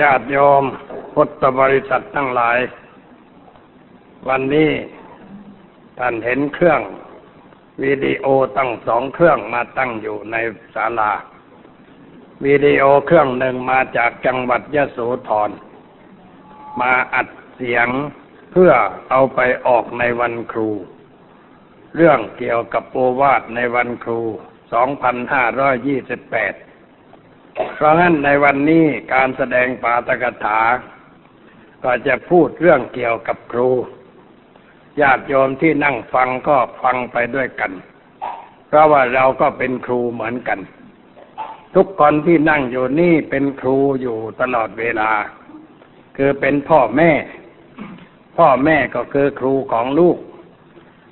ญาติโยมพุทธบริษัททั้งหลาย วันนี้ท่านเห็นเครื่องวิดีโอตั้งสองเครื่องมาตั้งอยู่ในศาลา วิดีโอเครื่องหนึ่งมาจากจังหวัดยะโสธรมาอัดเสียงเพื่อเอาไปออกในวันครู เรื่องเกี่ยวกับโอวาทในวันครู 2528 เพราะงั้นในวันนี้การแสดงปาตกถา ก็จะพูดเรื่องเกี่ยวกับครู ญาติโยมที่นั่งฟังก็ฟังไปด้วยกัน เพราะว่าเราก็เป็นครูเหมือนกัน ทุกคนที่นั่งอยู่นี่เป็นครูอยู่ตลอดเวลา คือเป็นพ่อแม่ พ่อแม่ก็คือครูของลูก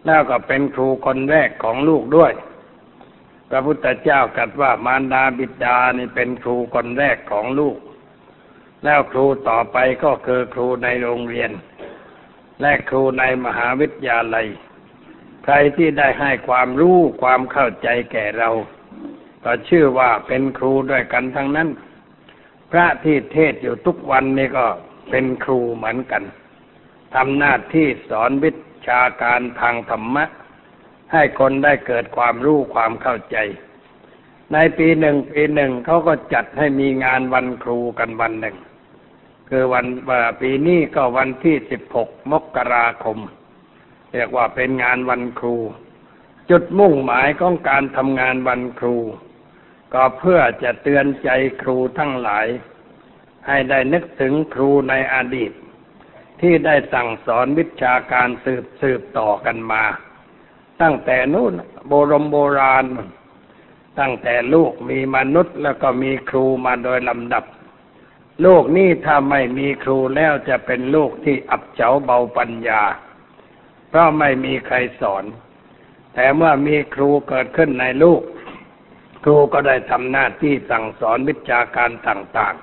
แล้วก็เป็นครูคนแรกของลูกด้วย พระพุทธเจ้าตรัสว่ามารดาบิดานี่เป็นครูคนแรกของลูก แล้วครูต่อไปก็คือครูในโรงเรียน และครูในมหาวิทยาลัย ใครที่ได้ให้ความรู้ความเข้าใจแก่เรา ก็ชื่อว่าเป็นครูด้วยกันทั้งนั้น พระที่เทศอยู่ทุกวันนี่ก็เป็นครูเหมือนกันทำหน้าที่สอนวิชาการทางธรรมะ ให้คนได้เกิดความรู้ความเข้าใจ ในปีหนึ่งปีหนึ่งเขาก็จัดให้มีงานวันครูกันวันหนึ่ง คือวันปีนี้ก็วันที่สิบหกมกราคม เรียกว่าเป็นงานวันครู จุดมุ่งหมายของการทำงานวันครู ก็เพื่อจะเตือนใจครูทั้งหลาย ให้ได้นึกถึงครูในอดีต ที่ได้สั่งสอนวิชาการสืบสืบต่อกันมา ตั้งแต่นู้นโบรมโบราณ ตั้งแต่ลูกมีมนุษย์แล้วก็มีครูมาโดยลำดับ โลกนี้ถ้าไม่มีครูแล้วจะเป็นโลกที่อับเฉาเบาปัญญา เพราะไม่มีใครสอน แต่เมื่อมีครูเกิดขึ้นในลูก ครูก็ได้ทำหน้าที่สั่งสอนวิชาการต่าง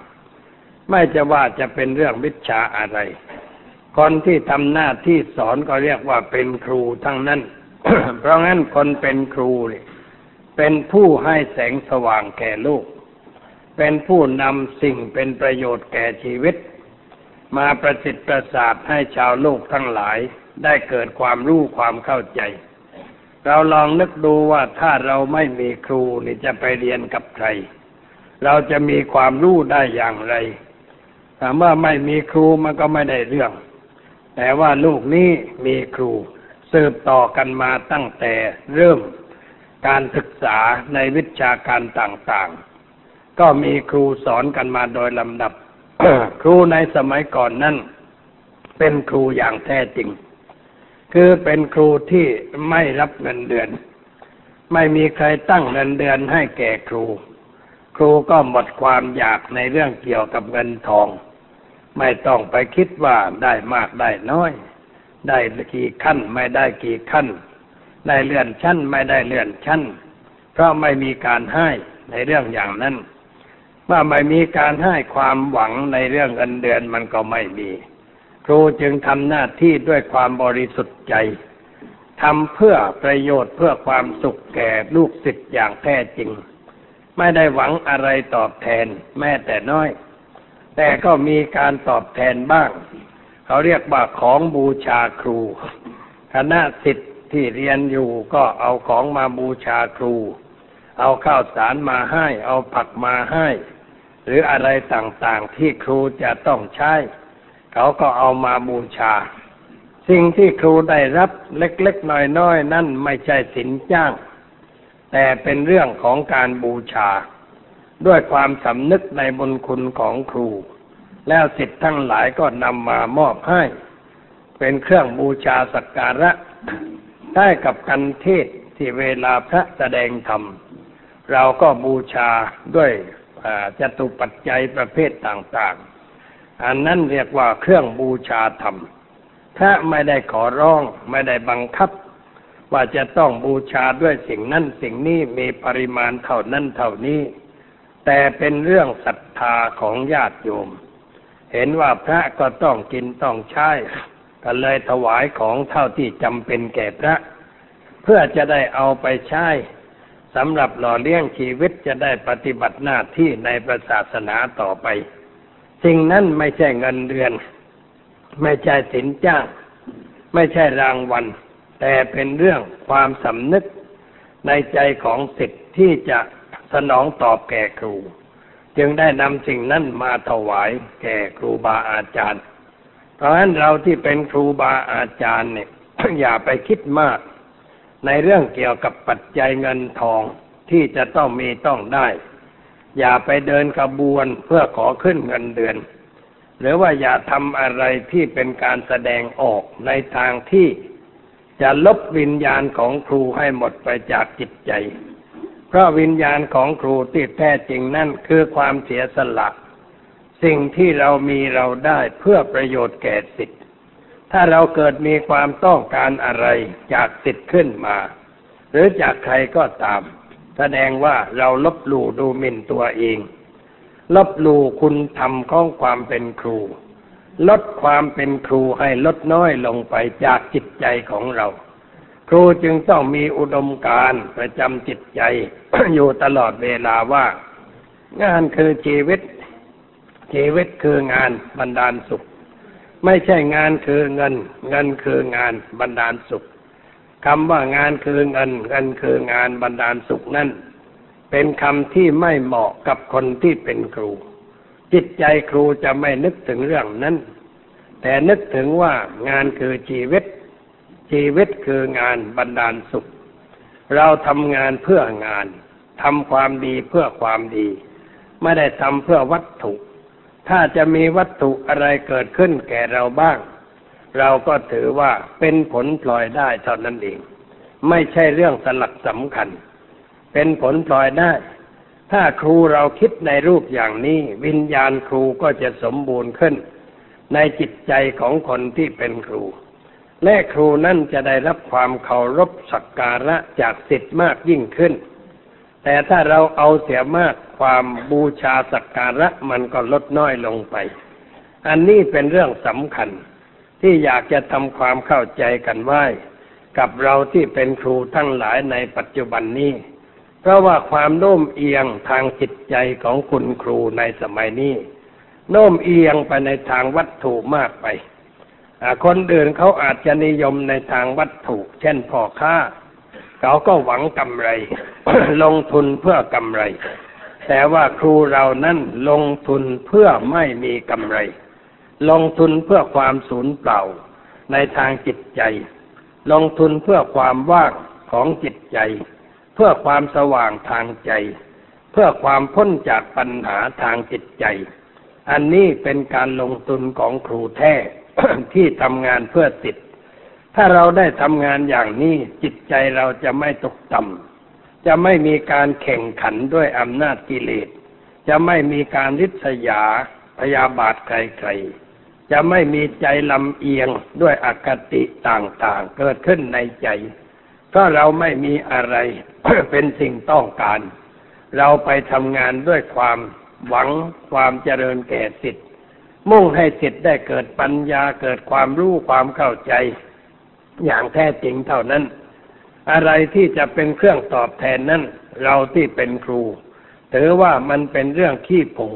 ๆ ไม่จะว่าจะเป็นเรื่องวิชาอะไรคนที่ทำหน้าที่สอนก็เรียกว่าเป็นครูทั้งนั้น เพราะงั้นคนเป็นครูเป็นผู้ให้แสงสว่างแก่ลูก เป็นผู้นำสิ่งเป็นประโยชน์แก่ชีวิต มาประสิทธิ์ประสาทให้ชาวโลกทั้งหลายได้เกิดความรู้ความเข้าใจ เราลองนึกดูว่าถ้าเราไม่มีครูนี่จะไปเรียนกับใคร เราจะมีความรู้ได้อย่างไรถามว่าไม่มีครูมันก็ไม่ได้เรื่อง แต่ว่าลูกนี้มีครู สืบต่อกันมาตั้งแต่เริ่มการศึกษาในวิชาการต่างๆ ก็มีครูสอนกันมาโดยลำดับ ครูในสมัยก่อนนั้นเป็นครูอย่างแท้จริง คือเป็นครูที่ไม่รับเงินเดือน ไม่มีใครตั้งเงินเดือนให้แก่ครู ครูก็หมดความอยากในเรื่องเกี่ยวกับเงินทอง ไม่ต้องไปคิดว่าได้มากได้น้อย ได้กี่ขั้นไม่ได้กี่ขั้น ได้เลื่อนชั้นไม่ได้เลื่อนชั้น เพราะไม่มีการให้ในเรื่องอย่างนั้นเมื่อไม่มีการให้ความหวังในเรื่องเงินเดือนมันก็ไม่มี ครูจึงทำหน้าที่ด้วยความบริสุทธิ์ใจทำเพื่อประโยชน์เพื่อความสุขแก่ลูกศิษย์อย่างแท้จริง ไม่ได้หวังอะไรตอบแทนแม้แต่น้อย แต่ก็มีการตอบแทนบ้าง เขาเรียกว่าของบูชาครู คณะศิษย์ที่เรียนอยู่ก็เอาของมาบูชาครู เอาข้าวสารมาให้ เอาผักมาให้ หรืออะไรต่างๆที่ครูจะต้องใช้ เขาก็เอามาบูชา สิ่งที่ครูได้รับเล็กๆน้อยๆนั่นไม่ใช่สินจ้าง แต่เป็นเรื่องของการบูชา ด้วยความสำนึกในบุญคุณของครู แล้วสิทธิ์ทั้งหลายก็นำมามอบให้ เป็นเครื่องบูชาสักการะ ได้กับกันเทศที่เวลาพระแสดงธรรม เราก็บูชาด้วยจตุปัจจัยประเภทต่างๆ อันนั้นเรียกว่าเครื่องบูชาธรรมพระไม่ได้ขอร้องไม่ได้บังคับ ว่าจะต้องบูชาด้วยสิ่งนั้นสิ่งนี้มีปริมาณเท่านั้นเท่านี้ แต่เป็นเรื่องศรัทธาของญาติโยม เห็นว่าพระก็ต้องกินต้องใช้ก็เลยถวายของเท่าที่จำเป็นแก่พระ เพื่อจะได้เอาไปใช้สำหรับหล่อเลี้ยงชีวิตจะได้ปฏิบัติหน้าที่ในประศาสนาต่อไป สิ่งนั้นไม่ใช่เงินเดือน ไม่ใช่สินจ้าง ไม่ใช่รางวัล แต่เป็นเรื่องความสำนึกในใจของสิทธิ์ที่จะสนองตอบแก่ครู จึงได้นำสิ่งนั้นมาถวายแก่ครูบาอาจารย์ เพราะฉะนั้นเราที่เป็นครูบาอาจารย์เนี่ย อย่าไปคิดมาก ในเรื่องเกี่ยวกับปัจจัยเงินทองที่จะต้องมีต้องได้ อย่าไปเดินขบวนเพื่อขอขึ้นเงินเดือน หรือว่าอย่าทำอะไรที่เป็นการแสดงออกในทางที่จะลบวิญญาณของครูให้หมดไปจากจิตใจ เพราะวิญญาณของครูที่แท้จริงนั่นคือความเสียสละ สิ่งที่เรามีเราได้เพื่อประโยชน์แก่สิทธิ์ ถ้าเราเกิดมีความต้องการอะไรจากสิทธิ์ขึ้นมา หรือจากใครก็ตาม แสดงว่าเราลบหลู่ดูหมิ่นตัวเอง ลบหลู่คุณธรรมของความเป็นครู ลดความเป็นครูให้ลดน้อยลงไปจากจิตใจของเรา ครูจึงต้องมีอุดมการประจำจิตใจอยู่ตลอดเวลาว่า งานคือชีวิต ชีวิตคืองานบรรดาลสุข ไม่ใช่งานคือเงิน เงินคืองานบรรดาลสุขคำว่างานคือเงิน เงินคืองานบรรดาลสุขนั่นเป็นคำที่ไม่เหมาะกับคนที่เป็นครู จิตใจครูจะไม่นึกถึงเรื่องนั้น แต่นึกถึงว่างานคือชีวิต ชีวิตคืองานบรรดาลสุข เราทำงานเพื่องานทำความดีเพื่อความดี ไม่ได้ทำเพื่อวัตถุ ถ้าจะมีวัตถุอะไรเกิดขึ้นแก่เราบ้าง เราก็ถือว่าเป็นผลพลอยได้เท่านั้นเอง ไม่ใช่เรื่องสลักสำคัญ เป็นผลพลอยได้ ถ้าครูเราคิดในรูปอย่างนี้ วิญญาณครูก็จะสมบูรณ์ขึ้น ในจิตใจของคนที่เป็นครู และครูนั่นจะได้รับความเคารพสักการะจากสิทธิ์มากยิ่งขึ้น แต่ถ้าเราเอาเสียมากความบูชาสักการะมันก็ลดน้อยลงไป อันนี้เป็นเรื่องสำคัญ ที่อยากจะทำความเข้าใจกันไว้กับเราที่เป็นครูทั้งหลายในปัจจุบันนี้ เพราะว่าความโน้มเอียงทางจิตใจของคุณครูในสมัยนี้โน้มเอียงไปในทางวัตถุมากไป คนอื่นเขาอาจจะนิยมในทางวัตถุ เช่นพ่อค้า เขาก็หวังกำไร ลงทุนเพื่อกำไร แต่ว่าครูเรานั้นลงทุนเพื่อไม่มีกำไร ลงทุนเพื่อความสูญเปล่า ในทางจิตใจ ลงทุนเพื่อความว่างของจิตใจ เพื่อความสว่างทางใจ เพื่อความพ้นจากปัญหาทางจิตใจ อันนี้เป็นการลงทุนของครูแท้ ที่ทำงานเพื่อติด ถ้าเราได้ทำงานอย่างนี้จิตใจเราจะไม่ตกต่ำจะไม่มีการแข่งขันด้วยอำนาจกิเลส จะไม่มีการริษยาพยาบาทใครๆ จะไม่มีใจลำเอียงด้วยอคติต่างๆ เกิดขึ้นในใจก็เราไม่มีอะไรเป็นสิ่งต้องการ เราไปทำงานด้วยความหวังความเจริญแก่สิทธิ มุ่งให้สิทธิ์ได้เกิดปัญญาเกิดความรู้ความเข้าใจ อย่างแท้จริงเท่านั้น อะไรที่จะเป็นเครื่องตอบแทนนั้น เราที่เป็นครูถือว่ามันเป็นเรื่องขี้ผง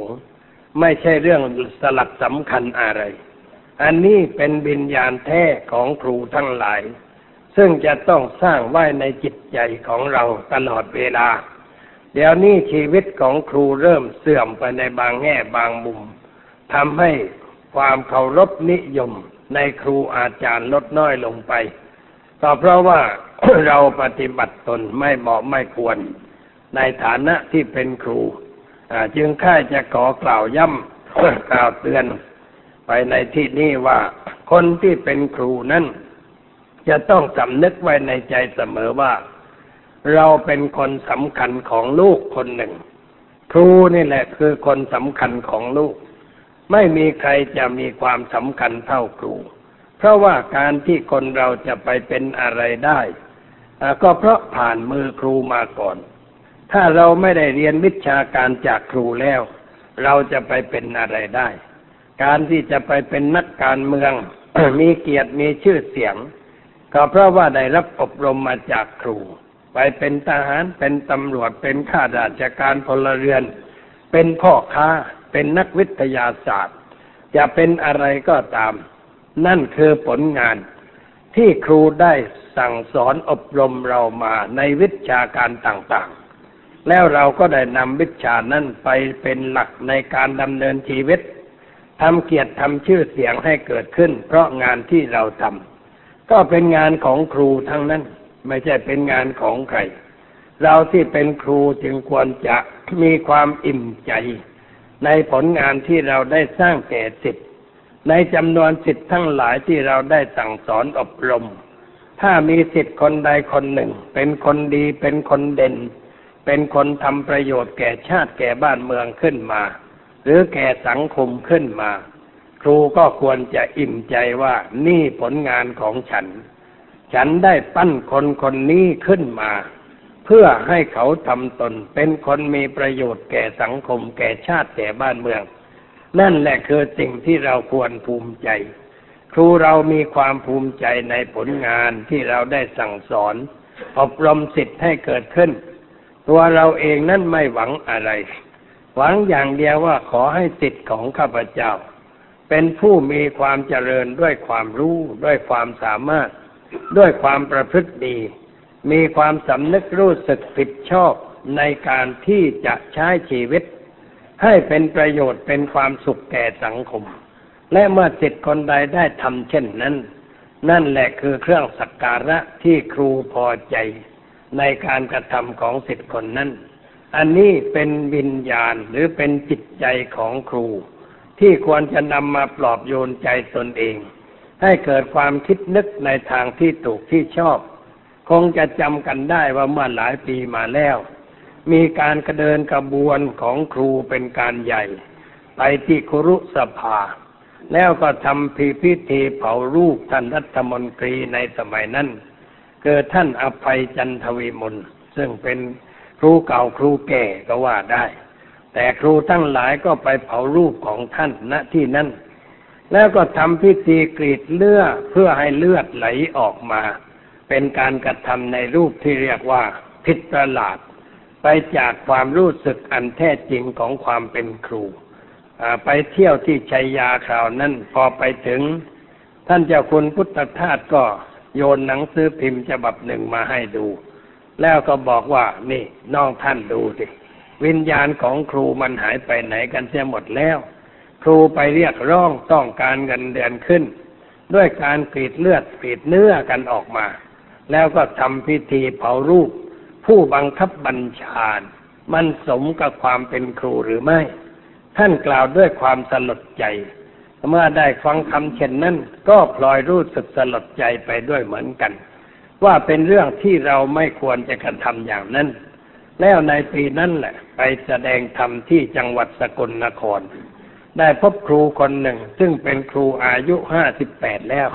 ไม่ใช่เรื่องสลักสำคัญอะไร อันนี้เป็นวิญญาณแท้ของครูทั้งหลาย ซึ่งจะต้องสร้างไว้ในจิตใจของเราตลอดเวลา เดี๋ยวนี้ชีวิตของครูเริ่มเสื่อมไปในบางแง่บางมุม ทำให้ความเคารพนิยมในครูอาจารย์ลดน้อยลงไปก็เพราะว่าเราปฏิบัติตนไม่เหมาะไม่ควร ในฐานะที่เป็นครูจึงค่าจะขอกล่าวย่ำกล่าวเตือน ไปในที่นี้ว่าคนที่เป็นครูนั้นจะต้องสำนึกไว้ในใจเสมอว่า เราเป็นคนสำคัญของลูกคนหนึ่ง ครูนี่แหละคือคนสำคัญของลูก ไม่มีใครจะมีความสำคัญเท่าครู เพราะว่าการที่คนเราจะไปเป็นอะไรได้ก็เพราะผ่านมือครูมาก่อน ถ้าเราไม่ได้เรียนวิชาการจากครูแล้ว เราจะไปเป็นอะไรได้ การที่จะไปเป็นนักการเมือง มีเกียรติมีชื่อเสียง ก็เพราะว่าได้รับอบรมมาจากครู ไปเป็นทหารเป็นตำรวจเป็นข้าราชการพลเรือน เป็นพ่อค้า เป็นนักวิทยาศาสตร์ จะเป็นอะไรก็ตาม นั่นคือผลงานที่ครูได้สั่งสอนอบรมเรามาในวิชาการต่างๆ แล้วเราก็ได้นำวิชานั้นไปเป็นหลักในการดำเนินชีวิตทำเกียรติทำชื่อเสียงให้เกิดขึ้น เพราะงานที่เราทำก็เป็นงานของครูทั้งนั้น ไม่ใช่เป็นงานของใคร เราที่เป็นครูจึงควรจะมีความอิ่มใจ ในผลงานที่เราได้สร้างแก่สิทธิ์ในจำนวนสิทธิ์ทั้งหลายที่เราได้สั่งสอนอบรม ถ้ามีสิทธิ์คนใดคนหนึ่ง เป็นคนดีเป็นคนเด่น เป็นคนทำประโยชน์แก่ชาติแก่บ้านเมืองขึ้นมา หรือแก่สังคมขึ้นมา ครูก็ควรจะอิ่มใจว่านี่ผลงานของฉัน ฉันได้ปั้นคนคนนี้ขึ้นมา เพื่อให้เขาทำตนเป็นคนมีประโยชน์แก่สังคม แก่ชาติแก่บ้านเมือง นั่นแหละคือสิ่งที่เราควรภูมิใจ ครูเรามีความภูมิใจในผลงานที่เราได้สั่งสอน อบรมสิทธิ์ให้เกิดขึ้น ตัวเราเองนั่นไม่หวังอะไร หวังอย่างเดียวว่าขอให้สิทธิ์ของข้าพเจ้า เป็นผู้มีความเจริญด้วยความรู้ด้วยความสามารถ ด้วยความประพฤติดี มีความสำนึกรู้สึกผิดชอบในการที่จะใช้ชีวิต ให้เป็นประโยชน์เป็นความสุขแก่สังคม และเมื่อสิทธิคนใดได้ทำเช่นนั้น นั่นแหละคือเครื่องสักการะที่ครูพอใจในการกระทำของสิทธิ์คนนั้น อันนี้เป็นวิญญาณหรือเป็นจิตใจของครู ที่ควรจะนำมาปลอบโยนใจตนเอง ให้เกิดความคิดนึกในทางที่ถูกที่ชอบ คงจะจำกันได้ว่าเมื่อหลายปีมาแล้ว มีการกระเดินกระบวนของครูเป็นการใหญ่ ไปที่ครุสภา แล้วก็ทำพิพิธีเผารูปท่านรัฐมนตรีในสมัยนั้นเกิดท่านอภัยจันทวีมนซึ่งเป็นครูเก่าครูแก่ก็ว่าได้ แต่ครูทั้งหลายก็ไปเผารูปของท่านณที่นั้นแล้วก็ทำพิธีกรีดเลือดเพื่อให้เลือดไหลออกมา เป็นการกระทำในรูปที่เรียกว่าผิดประหลาด ไปจากความรู้สึกอันแท้จริงของความเป็นครูไปเที่ยวที่ชัยยาคราวนั้นพอไปถึง ท่านเจ้าคุณพุทธทาสก็โยนหนังสือพิมพ์ฉบับหนึ่งมาให้ดู แล้วก็บอกว่านี่น้องท่านดูสิวิญญาณของครูมันหายไปไหนกันเสียหมดแล้ว ครูไปเรียกร้องต้องการเงินเดือนขึ้น ด้วยการกรีดเลือดกรีดเนื้อกันออกมา แล้วก็ทำพิธีเผารูป ผู้บังคับบัญชา มันสมกับความเป็นครูหรือไม่ ท่านกล่าวด้วยความสลดใจเมื่อได้ฟังคำเช่นนั้น ก็พลอยรู้สึกสลดใจไปด้วยเหมือนกัน ว่าเป็นเรื่องที่เราไม่ควรจะกระทำอย่างนั้น แล้วในปีนั้นแหละ ไปแสดงธรรมที่จังหวัดสกลนคร ได้พบครูคนหนึ่ง ซึ่งเป็นครูอายุห้าสิบแปดแล้ว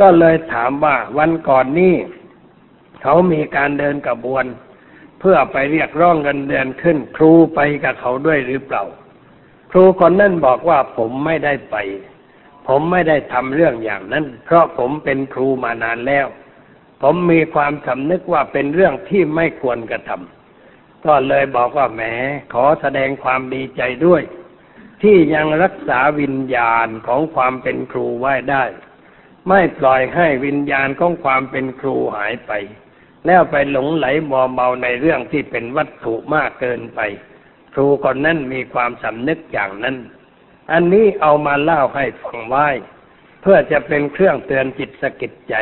ก็เลยถามว่าวันก่อนนี้เขามีการเดินกระบวน เพื่อไปเรียกร้องเงินเดือนขึ้น ครูไปกับเขาด้วยหรือเปล่า ครูคนนั้นบอกว่าผมไม่ได้ไป ผมไม่ได้ทำเรื่องอย่างนั้น เพราะผมเป็นครูมานานแล้ว ผมมีความสำนึกว่าเป็นเรื่องที่ไม่ควรกระทำก็เลยบอกว่าแหมขอแสดงความดีใจด้วย ที่ยังรักษาวิญญาณของความเป็นครูไว้ได้ ไม่ปล่อยให้วิญญาณของความเป็นครูหายไป แล้วไปหลงไหลมัวเมาในเรื่องที่เป็นวัตถุมากเกินไป ครูคนนั้นมีความสำนึกอย่างนั้น อันนี้เอามาเล่าให้ฟังไว้ เพื่อจะเป็นเครื่องเตือนจิตสกิดใจ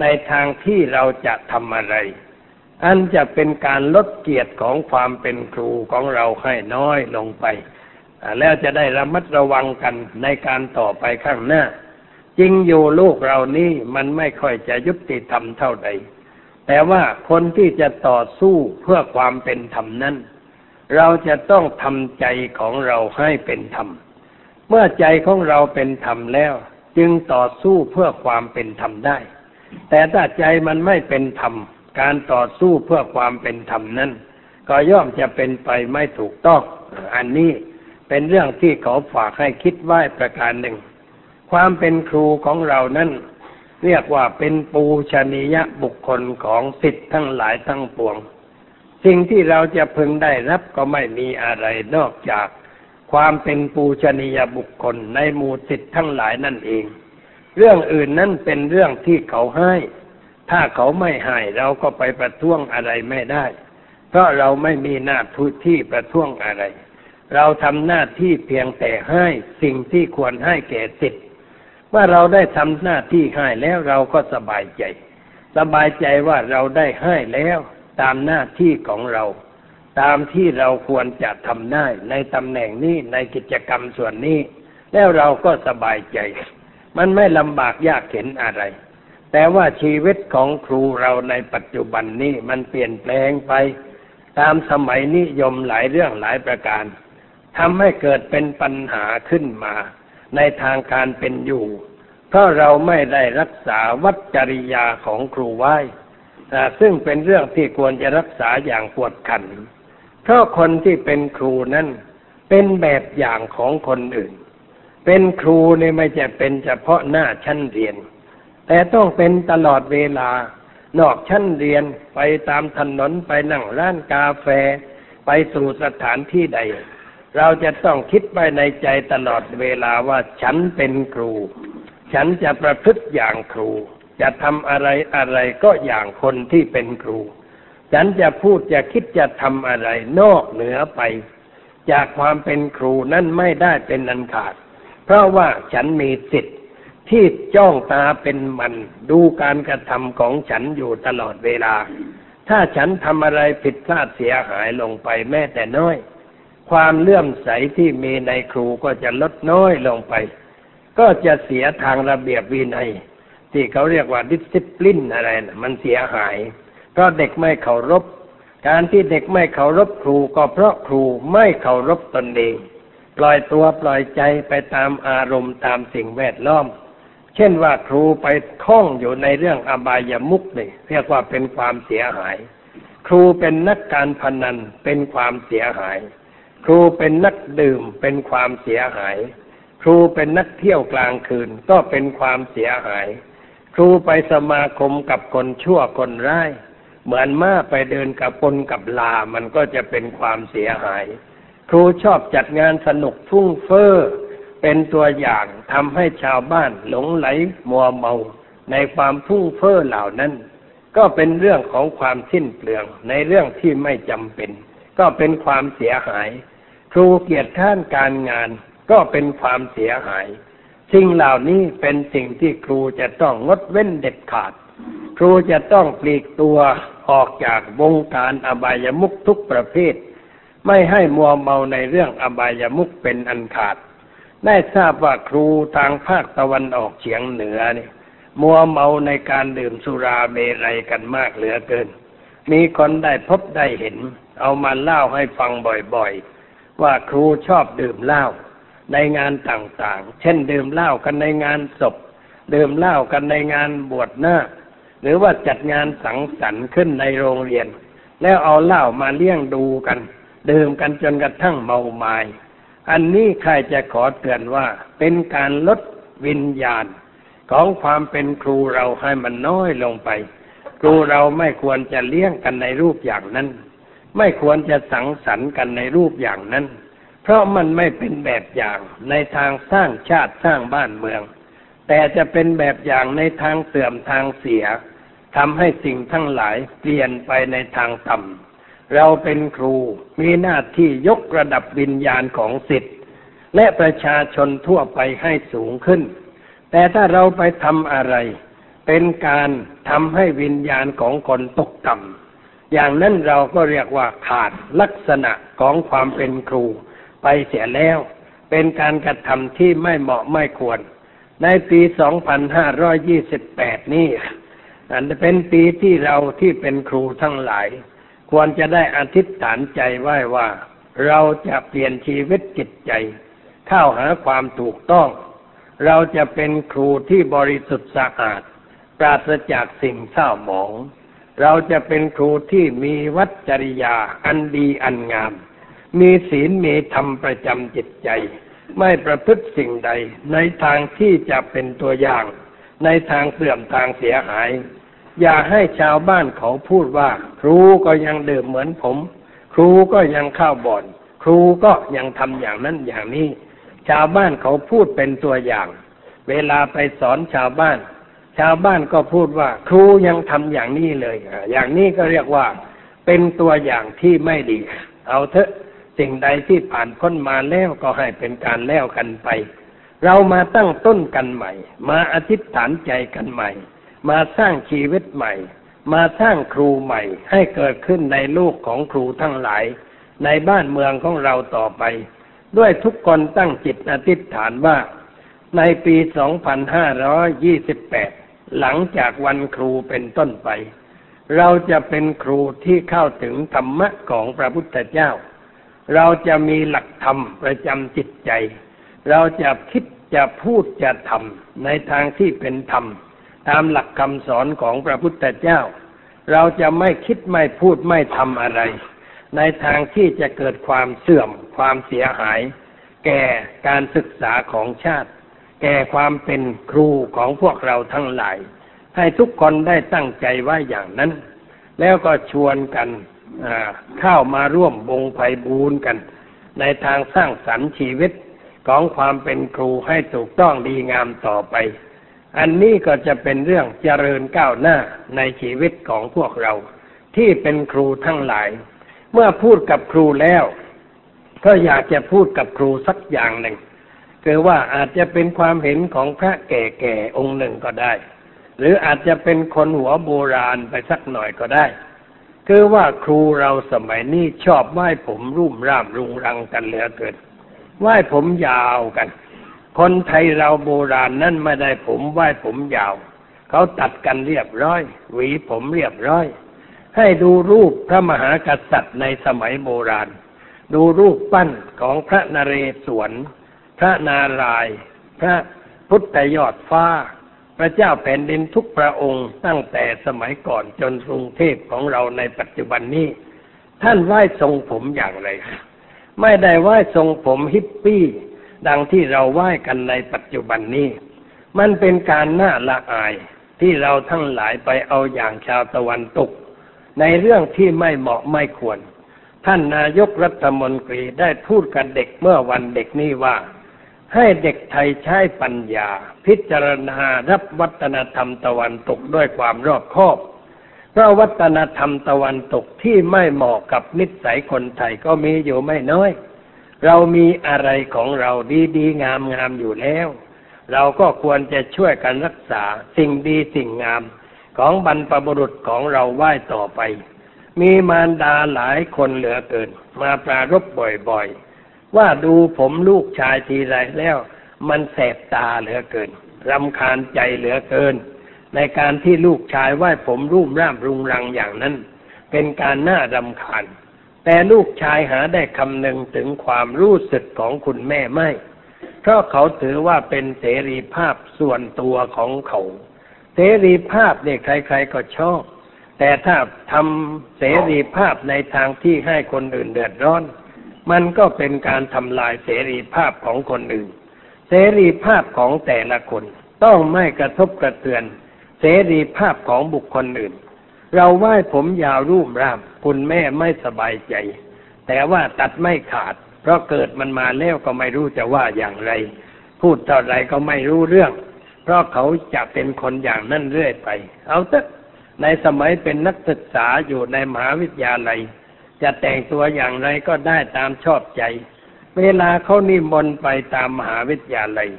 ในทางที่เราจะทำอะไร อันจะเป็นการลดเกียรติของความเป็นครูของเราให้น้อยลงไป แล้วจะได้ระมัดระวังกันในการต่อไปข้างหน้า จริงอยู่ลูกเรานี่มันไม่ค่อยจะยุติธรรมเท่าใด แต่ว่าคนที่จะต่อสู้เพื่อความเป็นธรรมนั้น เราจะต้องทำใจของเราให้เป็นธรรม เมื่อใจของเราเป็นธรรมแล้ว จึงต่อสู้เพื่อความเป็นธรรมได้ แต่ถ้าใจมันไม่เป็นธรรม การต่อสู้เพื่อความเป็นธรรมนั้น ก็ย่อมจะเป็นไปไม่ถูกต้อง อันนี้เป็นเรื่องที่เขาฝากให้คิดไว้ประการหนึ่ง ความเป็นครูของเรานั้นเรียกว่าเป็นปูชนียบุคคลของสิทธิ์ทั้งหลายทั้งปวง สิ่งที่เราจะพึงได้รับก็ไม่มีอะไรนอกจากความเป็นปูชนียบุคคลในหมู่สิทธิ์ทั้งหลายนั่นเอง เรื่องอื่นนั้นเป็นเรื่องที่เขาให้ ถ้าเขาไม่ให้เราก็ไปประท้วงอะไรไม่ได้ เพราะเราไม่มีหน้าทุที่ประท้วงอะไร เราทำหน้าที่เพียงแต่ให้สิ่งที่ควรให้แก่สิทธิ์ ว่าเราได้ทำหน้าที่ให้แล้วเราก็สบายใจ สบายใจว่าเราได้ให้แล้วตามหน้าที่ของเรา ตามที่เราควรจะทำได้ในตำแหน่งนี้ในกิจกรรมส่วนนี้ แล้วเราก็สบายใจ มันไม่ลำบากยากเข็นอะไร แต่ว่าชีวิตของครูเราในปัจจุบันนี้มันเปลี่ยนแปลงไป ตามสมัยนิยมหลายเรื่องหลายประการทำให้เกิดเป็นปัญหาขึ้นมา ในทางการเป็นอยู่ เพราะเราไม่ได้รักษาวัจริยาของครูไว้ซึ่งเป็นเรื่องที่ควรจะรักษาอย่างปวดขัน เพราะคนที่เป็นครูนั้นเป็นแบบอย่างของคนอื่น เป็นครูนี่ไม่จะเป็นเฉพาะหน้าชั้นเรียน แต่ต้องเป็นตลอดเวลา นอกชั้นเรียนไปตามถนนไปนั่งร้านกาแฟ ไปสู่สถานที่ใด เราจะต้องคิดไปในใจตลอดเวลาว่าฉันเป็นครู ฉันจะประพฤติอย่างครู จะทำอะไรอะไรก็อย่างคนที่เป็นครู ฉันจะพูดจะคิดจะทำอะไรนอกเหนือไป จากความเป็นครูนั่นไม่ได้เป็นอันขาด เพราะว่าฉันมีสิทธิ์ที่จ้องตาเป็นมันดูการกระทำของฉันอยู่ตลอดเวลา ถ้าฉันทำอะไรผิดพลาดเสียหายลงไปแม้แต่น้อย ความเลื่อมใสที่มีในครูก็จะลดน้อยลงไป ก็จะเสียทางระเบียบวินัย ที่เขาเรียกว่าดิสซิปลินอะไรนะมันเสียหาย เพราะเด็กไม่เคารพ การที่เด็กไม่เคารพครูก็เพราะครูไม่เคารพตนเอง ปล่อยตัวปล่อยใจไปตามอารมณ์ตามสิ่งแวดล้อม เช่นว่าครูไปคล้องอยู่ในเรื่องอบายามุกนี่เรียกว่าเป็นความเสียหาย ครูเป็นนักการพนันเป็นความเสียหาย ครูเป็นนักดื่มเป็นความเสียหาย ครูเป็นนักเที่ยวกลางคืนก็เป็นความเสียหาย ครูไปสมาคมกับคนชั่วคนร้าย เหมือนม้าไปเดินกับปนกับลามันก็จะเป็นความเสียหาย ครูชอบจัดงานสนุกฟุ้งเฟ้อเป็นตัวอย่างทำให้ชาวบ้านหลงไหลมัวเมาในความฟุ้งเฟ้อเหล่านั้น ก็เป็นเรื่องของความสิ้นเปลืองในเรื่องที่ไม่จำเป็น ก็เป็นความเสียหาย ครูเกียรติท่านการงานก็เป็นความเสียหาย สิ่งเหล่านี้เป็นสิ่งที่ครูจะต้องงดเว้นเด็ดขาด ครูจะต้องปลีกตัวออกจากวงการอบายมุขทุกประเภท ไม่ให้มัวเมาในเรื่องอบายมุขเป็นอันขาด ได้ทราบว่าครูทางภาคตะวันออกเฉียงเหนือเนี่ยมัวเมาในการดื่มสุราเมรัยกันมากเหลือเกิน มีคนได้พบได้เห็น เอามาเล่าให้ฟังบ่อยๆ ว่าครูชอบดื่มเหล้าในงานต่างๆ เช่น ดื่มเหล้ากันในงานศพ ดื่มเหล้ากันในงานบวชหน้า หรือว่าจัดงานสังสรรค์ขึ้นในโรงเรียน แล้วเอาเหล้ามาเลี้ยงดูกัน ดื่มกันจนกระทั่งเมาไมา้อันนี้ใครจะขอเตือนว่าเป็นการลดวิญญาณ ของความเป็นครูเราให้มันน้อยลงไป ครูเราไม่ควรจะเลี้ยงกันในรูปอย่างนั้น ไม่ควรจะสังสรรค์กันในรูปอย่างนั้น เพราะมันไม่เป็นแบบอย่างในทางสร้างชาติสร้างบ้านเมือง แต่จะเป็นแบบอย่างในทางเสื่อมทางเสียทำให้สิ่งทั้งหลายเปลี่ยนไปในทางต่ำเราเป็นครูมีหน้าที่ยกระดับวิญญาณของสิทธิ์และประชาชนทั่วไปให้สูงขึ้น แต่ถ้าเราไปทำอะไร เป็นการทำให้วิญญาณของคนตกต่ำ อย่างนั้นเราก็เรียกว่าขาดลักษณะของความเป็นครูไปเสียแล้ว เป็นการกระทำที่ไม่เหมาะไม่ควร ในปี 2528 นี้อันเป็นปีที่เราที่เป็นครูทั้งหลาย ควรจะได้อธิษฐานใจไว้ว่า เราจะเปลี่ยนชีวิตจิตใจ เข้าหาความถูกต้อง เราจะเป็นครูที่บริสุทธิ์สะอาด ปราศจากสิ่งเศร้าหมอง เราจะเป็นครูที่มีวัจริยาอันดีอันงาม มีศีลมีธรรมประจำจิตใจ ไม่ประพฤติสิ่งใด ในทางที่จะเป็นตัวอย่าง ในทางเสื่อมทางเสียหาย อย่าให้ชาวบ้านเขาพูดว่า ครูก็ยังดื่มเหมือนผม ครูก็ยังข้าวบ่อนคครูก็ยังทำอย่างนั้นอย่างนี้ ชาวบ้านเขาพูดเป็นตัวอย่าง เวลาไปสอนชาวบ้าน ชาวบ้านก็พูดว่า ครูยังทำอย่างนี้เลยอะอย่างนี้ก็เรียกว่าเป็นตัวอย่างที่ไม่ดี เอาเถอะสิ่งใดที่ผ่านพ้นมาแล้วก็ให้เป็นการแล้วกันไป เรามาตั้งต้นกันใหม่ มาอธิษฐานใจกันใหม่ มาสร้างชีวิตใหม่ มาสร้างครูใหม่ ให้เกิดขึ้นในลูกของครูทั้งหลาย ในบ้านเมืองของเราต่อไป ด้วยทุกคนตั้งจิตอธิษฐานว่า ในปี 2528 หลังจากวันครูเป็นต้นไป เราจะเป็นครูที่เข้าถึงธรรมะของพระพุทธเจ้า เราจะมีหลักธรรมประจำจิตใจ เราจะคิดจะพูดจะทำในทางที่เป็นธรรม ตามหลักคำสอนของพระพุทธเจ้า เราจะไม่คิดไม่พูดไม่ทำอะไร ในทางที่จะเกิดความเสื่อมความเสียหาย แก่การศึกษาของชาติ แก่ความเป็นครูของพวกเราทั้งหลาย ให้ทุกคนได้ตั้งใจไว้อย่างนั้น แล้วก็ชวนกันเข้ามาร่วมบงไพบูรณ์กัน ในทางสร้างสรรค์ชีวิตของความเป็นครูให้ถูกต้องดีงามต่อไป อันนี้ก็จะเป็นเรื่องเจริญก้าวหน้าในชีวิตของพวกเรา ที่เป็นครูทั้งหลาย เมื่อพูดกับครูแล้ว ก็อยากจะพูดกับครูสักอย่างหนึ่ง คือว่าอาจจะเป็นความเห็นของพระแก่ๆองค์หนึ่งก็ได้ หรืออาจจะเป็นคนหัวโบราณไปสักหน่อยก็ได้ คือว่าครูเราสมัยนี้ชอบไหว้ผมรุ่มร่ามรุงรังกันเหลือเกินไหว้ผมยาวกัน คนไทยเราโบราณนั่นไม่ได้ผมไหว้ผมยาว เขาตัดกันเรียบร้อย หวีผมเรียบร้อย ให้ดูรูปพระมหากษัตริย์ในสมัยโบราณ ดูรูปปั้นของพระนเรศวร พระนารายณ์พระพุทธยอดฟ้า พระเจ้าแผ่นดินทุกพระองค์ตั้งแต่สมัยก่อนจนกรุงเทพของเราในปัจจุบันนี้ ท่านไหว้ทรงผมอย่างไร ไม่ได้ไหว้ทรงผมฮิปปี้ดังที่เราไหว้กันในปัจจุบันนี้ มันเป็นการน่าละอายที่เราทั้งหลายไปเอาอย่างชาวตะวันตก ในเรื่องที่ไม่เหมาะไม่ควร ท่านนายกรัฐมนตรีได้พูดกับเด็กเมื่อวันเด็กนี้ว่า ให้เด็กไทยใช้ปัญญา พิจารณารับวัฒนธรรมตะวันตกด้วยความรอบคอบ เพราะวัฒนธรรมตะวันตกที่ไม่เหมาะกับนิสัยคนไทยก็มีอยู่ไม่น้อย เรามีอะไรของเราดีๆงามๆอยู่แล้ว เราก็ควรจะช่วยกันรักษาสิ่งดีสิ่งงามของบรรพบุรุษของเราไหว้ต่อไป มีมารดาหลายคนเหลือเกิน มาปรารบบ่อยๆ ว่าดูผมลูกชายทีไรแล้ว มันแสบตาเหลือเกินรำคาญใจเหลือเกิน ในการที่ลูกชายไหว้ผมรุ่มร่ามรุงรังอย่างนั้น เป็นการน่ารำคาญ แต่ลูกชายหาได้คำนึงถึงความรู้สึกของคุณแม่ไม่ เพราะเขาถือว่าเป็นเสรีภาพส่วนตัวของเขาเสรีภาพเนี่ยใคร ๆก็ชอบ แต่ถ้าทำเสรีภาพในทางที่ให้คนอื่นเดือดร้อน มันก็เป็นการทำลายเสรีภาพของคนอื่น เสรีภาพของแต่ละคนต้องไม่กระทบกระเทือน เสรีภาพของบุคคลอื่น เราไหว้ผมยาวรูปร่างคุณแม่ไม่สบายใจ แต่ว่าตัดไม่ขาด เพราะเกิดมันมาแล้วก็ไม่รู้จะว่าอย่างไร พูดเท่าไรก็ไม่รู้เรื่อง เพราะเขาจะเป็นคนอย่างนั้นเรื่อยไป เอาเถอะในสมัยเป็นนักศึกษาอยู่ในมหาวิทยาลัย จะแต่งตัวอย่างไรก็ได้ตามชอบใจ เวลาเขานิมนต์ไปตามมหาวิทยาลัย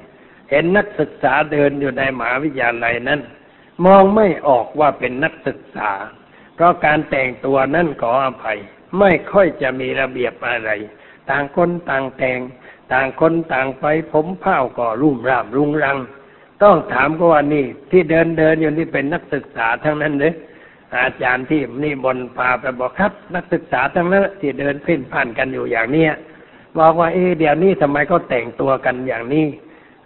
เห็นนักศึกษาเดินอยู่ในมหาวิทยาลัยนั้น มองไม่ออกว่าเป็นนักศึกษา เพราะการแต่งตัวนั่นขออภัย ไม่ค่อยจะมีระเบียบอะไร ต่างคนต่างแต่ง ต่างคนต่างไปผมเผ้าก็รุ่มรามรุงรัง ต้องถามก็ว่านี่ที่เดินเดินอยู่นี่เป็นนักศึกษาทั้งนั้นเลย อาจารย์ที่นี่บนพาไปบอกครับ นักศึกษาทั้งนั้นที่เดินเพ่นผ่านกันอยู่อย่างเนี้ยบอกว่าเอเดี๋ยวนี้ทำไมเขาแต่งตัวกันอย่างนี้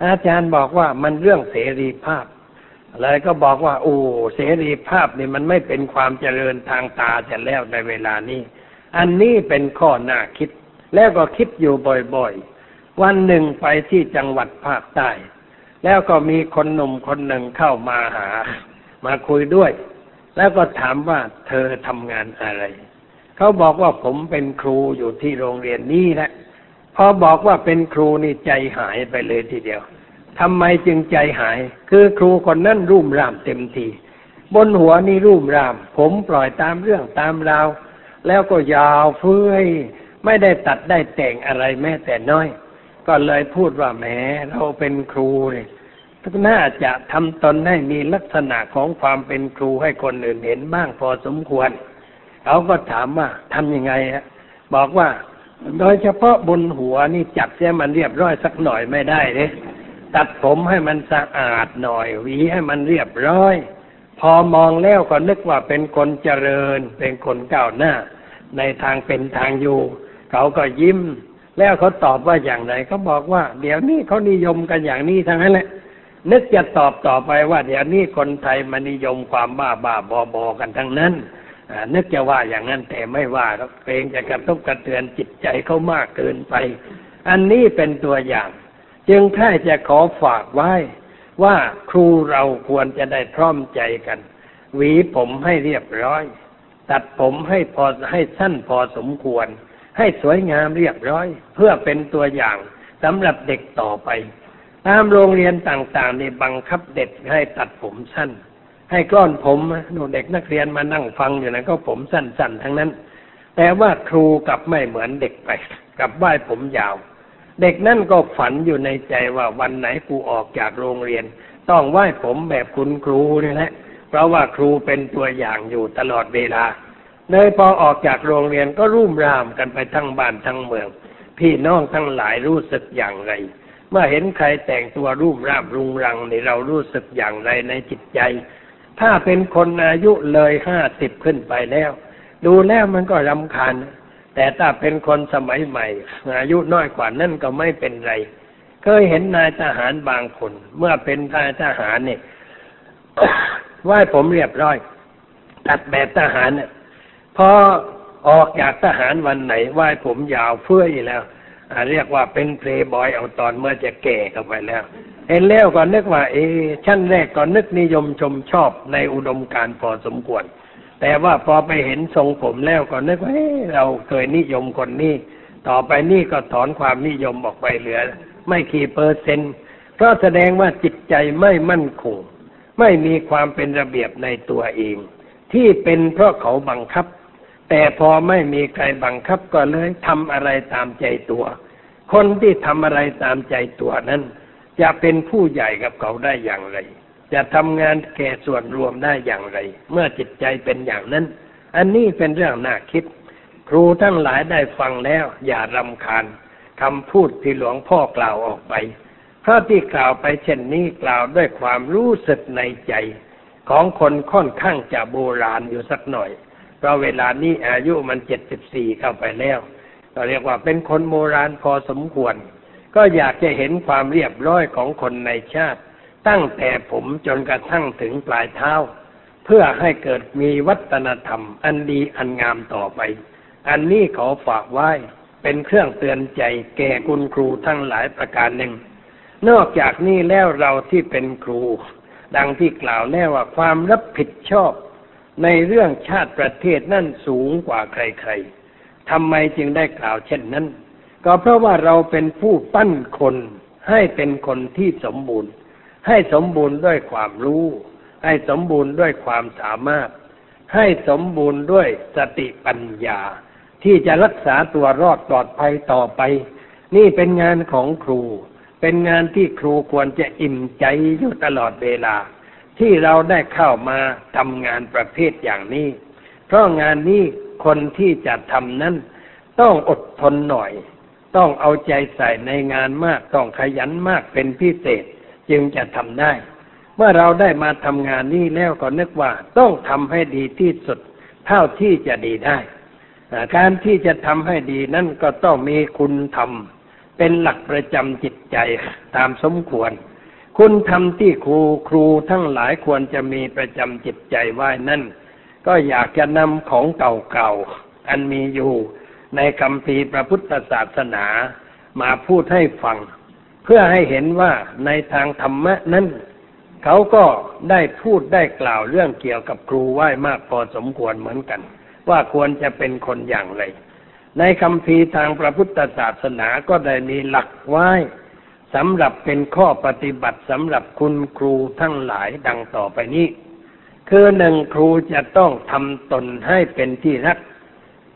อาจารย์บอกว่ามันเรื่องเสรีภาพเลยก็บอกว่า โอ้เสรีภาพนี่มันไม่เป็นความเจริญทางตาจะแล้วในเวลานี้ อันนี้เป็นข้อหน้าคิด แล้วก็คิดอยู่บ่อยๆ วันหนึ่งไปที่จังหวัดภาคใต้ แล้วก็มีคนหนุ่มคนหนึ่งเข้ามาหา มาคุยด้วย แล้วก็ถามว่าเธอทำงานอะไร เขาบอกว่าผมเป็นครูอยู่ที่โรงเรียนนี้แหละพอบอกว่าเป็นครูนี่ใจหายไปเลยทีเดียวทำไมจึงใจหาย คือครูคนนั้นรุ่มรามเต็มทีบนหัวนี่รุ่มราม ผมปล่อยตามเรื่องตามราว แล้วก็ยาวเฟ้ยไม่ได้ตัดได้แต่งอะไรแม้แต่น้อย ก็เลยพูดว่าแหมเราเป็นครูเนี่ย น่าจะทำตนให้มีลักษณะของความเป็นครูให้คนอื่นเห็นบ้างพอสมควรเขาก็ถามว่าทำยังไงฮะบอกว่า โดยเฉพาะบนหัวนี่จับเสียมันเรียบร้อยสักหน่อยไม่ได้เลยตัดผมให้มันสะอาดหน่อยหวีให้มันเรียบร้อย พอมองแล้วก็นึกว่าเป็นคนเจริญ เป็นคนก้าวหน้า ในทางเป็นทางอยู่ เขาก็ยิ้ม แล้วเขาตอบว่าอย่างไรเขาบอกว่า เดี๋ยวนี้เขานิยมกันอย่างนี้ทั้งนั้นแหละ นึกจะตอบต่อไปว่าเดี๋ยวนี้คนไทยมานิยมความบ้าบ้าบอบอกันทั้งนั้นนึกจะว่าอย่างนั้นแต่ไม่ว่าเกรงจะกระทบกระเทือนจิตใจเขามากเกินไป อันนี้เป็นตัวอย่าง จึงแค่จะขอฝากไว้ ว่าครูเราควรจะได้พร้อมใจกัน หวีผมให้เรียบร้อย ตัดผมให้พอให้สั้นพอสมควร ให้สวยงามเรียบร้อย เพื่อเป็นตัวอย่างสำหรับเด็กต่อไป ตามโรงเรียนต่างๆนี่บังคับเด็กให้ตัดผมสั้น ให้กล้อนผมหนูเด็กนักเรียนมานั่งฟังอยู่นะก็ผมสั้นๆทั้งนั้น แต่ว่าครูกับไม่เหมือนเด็กไปกับไหว้ผมยาว เด็กนั่นก็ฝันอยู่ในใจว่าวันไหนกูออกจากโรงเรียน ต้องไหว้ผมแบบคุณครูนี่แหละเพราะว่าครูเป็นตัวอย่างอยู่ตลอดเวลาเลยพอออกจากโรงเรียนก็รุ่มรามกันไปทั้งบ้านทั้งเมือง พี่น้องทั้งหลายรู้สึกอย่างไร มื่อเห็นใครแต่งตัวรูปร่างรุงรังในเรารู้สึกอย่างไรในจิตใจ ถ้าเป็นคนอายุเลยห้าสิบขึ้นไปแล้ว ดูแล้วมันก็รำคาญ แต่ถ้าเป็นคนสมัยใหม่ อายุน้อยกว่านั่นก็ไม่เป็นไร เคยเห็นนายทหารบางคน เมื่อเป็นนายทหารเนี่ยไหว้ผมเรียบร้อย ตัดแบบทหารเนี่ยพอออกจากทหารวันไหนไหว้ผมยาวเฟื่อยแล้ว เรียกว่าเป็นเพลย์บอยเอาตอนเมื่อจะแก่เข้าไปแล้ว เห็นแล้วก็นึกว่า เอชั้นแรกก็นึกนิยมชมชอบในอุดมการพอสมควร แต่ว่าพอไปเห็นทรงผมแล้วก็นึกว่าเราเคยนิยมคนนี้ต่อไปนี่ก็ถอนความนิยมออกไปเหลือ ไม่กี่เปอร์เซ็นต์ก็แสดงว่าจิตใจไม่มั่นคง ไม่มีความเป็นระเบียบในตัวเอง ที่เป็นเพราะเขาบังคับ แต่พอไม่มีใครบังคับก็เลยทำอะไรตามใจตัว คนที่ทำอะไรตามใจตัวนั้น จะเป็นผู้ใหญ่กับเขาได้อย่างไร จะทำงานแก่ส่วนรวมได้อย่างไร เมื่อจิตใจเป็นอย่างนั้น อันนี้เป็นเรื่องน่าคิด ครูทั้งหลายได้ฟังแล้ว อย่ารำคาญคำพูดที่หลวงพ่อกล่าวออกไปเพราะที่กล่าวไปเช่นนี้กล่าวด้วยความรู้สึกในใจ ของคนค่อนข้างจะโบราณอยู่สักหน่อย ราะเวลานี้อายุมันเจ็ดสิบสี่เข้าไปแล้วก็เรียกว่าเป็นคนโบราณพอสมควร ก็อยากจะเห็นความเรียบร้อยของคนในชาติ ตั้งแต่ผมจนกระทั่งถึงปลายเท้า เพื่อให้เกิดมีวัฒนธรรม อันดีอันงามต่อไป อันนี้ขอฝากไว้ เป็นเครื่องเตือนใจแก่คุณครูทั้งหลายประการหนึ่ง นอกจากนี้แล้วเราที่เป็นครู ดังที่กล่าวแล้วว่าความรับผิดชอบ ในเรื่องชาติประเทศนั่นสูงกว่าใครๆทำไมจึงได้กล่าวเช่นนั้น ก็เพราะว่าเราเป็นผู้ปั้นคนให้เป็นคนที่สมบูรณ์ ให้สมบูรณ์ด้วยความรู้ ให้สมบูรณ์ด้วยความสามารถ ให้สมบูรณ์ด้วยสติปัญญา ที่จะรักษาตัวรอดปลอดภัยต่อไป นี่เป็นงานของครู เป็นงานที่ครูควรจะอิ่มใจอยู่ตลอดเวลา ที่เราได้เข้ามาทำงานประเภทอย่างนี้ เพราะงานนี้คนที่จะทำนั้น ต้องอดทนหน่อย ต้องเอาใจใส่ในงานมาก ต้องขยันมากเป็นพิเศษ จึงจะทำได้ เมื่อเราได้มาทำงานนี้แล้วก็นึกว่า ต้องทำให้ดีที่สุด เท่าที่จะดีได้ การที่จะทำให้ดีนั่นก็ต้องมีคุณธรรม เป็นหลักประจำจิตใจตามสมควร คุณทำที่ครูครูทั้งหลายควรจะมีประจำจิตใจไว้นั่น ก็อยากจะนำของเก่าๆ อันมีอยู่ในคำพีพระพุทธศาสนามาพูดให้ฟัง เพื่อให้เห็นว่าในทางธรรมะนั้นเขาก็ได้พูดได้กล่าวเรื่องเกี่ยวกับครูไหว้มากพอสมควรเหมือนกัน ว่าควรจะเป็นคนอย่างไร ในคำพีร์ทางพระพุทธศาสนาก็ได้มีหลักไว้ สำหรับเป็นข้อปฏิบัติสำหรับคุณครูทั้งหลายดังต่อไปนี้ คือหนึ่งครูจะต้องทำตนให้เป็นที่รัก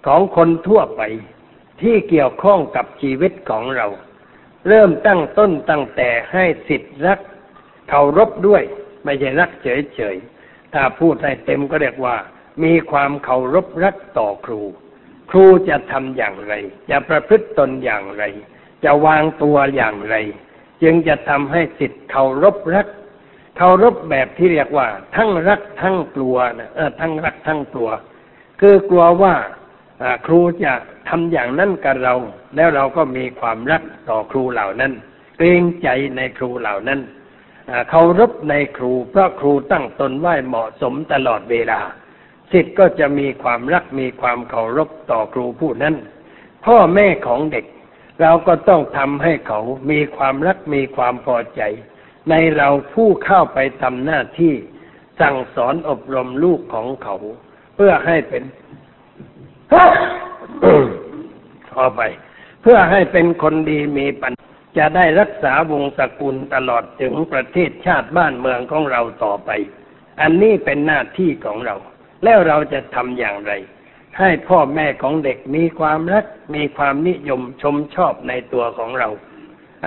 ของคนทั่วไปที่เกี่ยวข้องกับชีวิตของเรา เริ่มตั้งต้นตั้งแต่ให้สิทธิ์รักเคารพด้วย ไม่ใช่รักเฉยๆ ถ้าพูดให้เต็มก็เรียกว่า มีความเคารพรักต่อครู ครูจะทำอย่างไร จะประพฤติตนอย่างไร จะวางตัวอย่างไร จึงจะทำให้สิทธิ์เคารพรักเคารพแบบที่เรียกว่า ทั้งรักทั้งกลัวนะเออทั้งรักทั้งกลัว คือกลัวว่าครูจะทำอย่างนั้นกับเรา แล้วเราก็มีความรักต่อครูเหล่านั้น เกรงใจในครูเหล่านั้นเคารพในครูเพราะครูตั้งตนไหวเหมาะสมตลอดเวลาสิทธิ์ก็จะมีความรักมีความเคารพต่อครูผู้นั้น พ่อแม่ของเด็ก เราก็ต้องทำให้เขามีความรักมีความพอใจ ในเราผู้เข้าไปทำหน้าที่สั่งสอนอบรมลูกของเขา เพื่อให้เป็นขอไป เพื่อให้เป็นคนดีมีปัญจะได้รักษาวงศกุลตลอดถึงประเทศชาติบ้านเมืองของเราต่อไป อันนี้เป็นหน้าที่ของเรา แล้วเราจะทำอย่างไร ให้พ่อแม่ของเด็กมีความรัก มีความนิยมชมชอบในตัวของเรา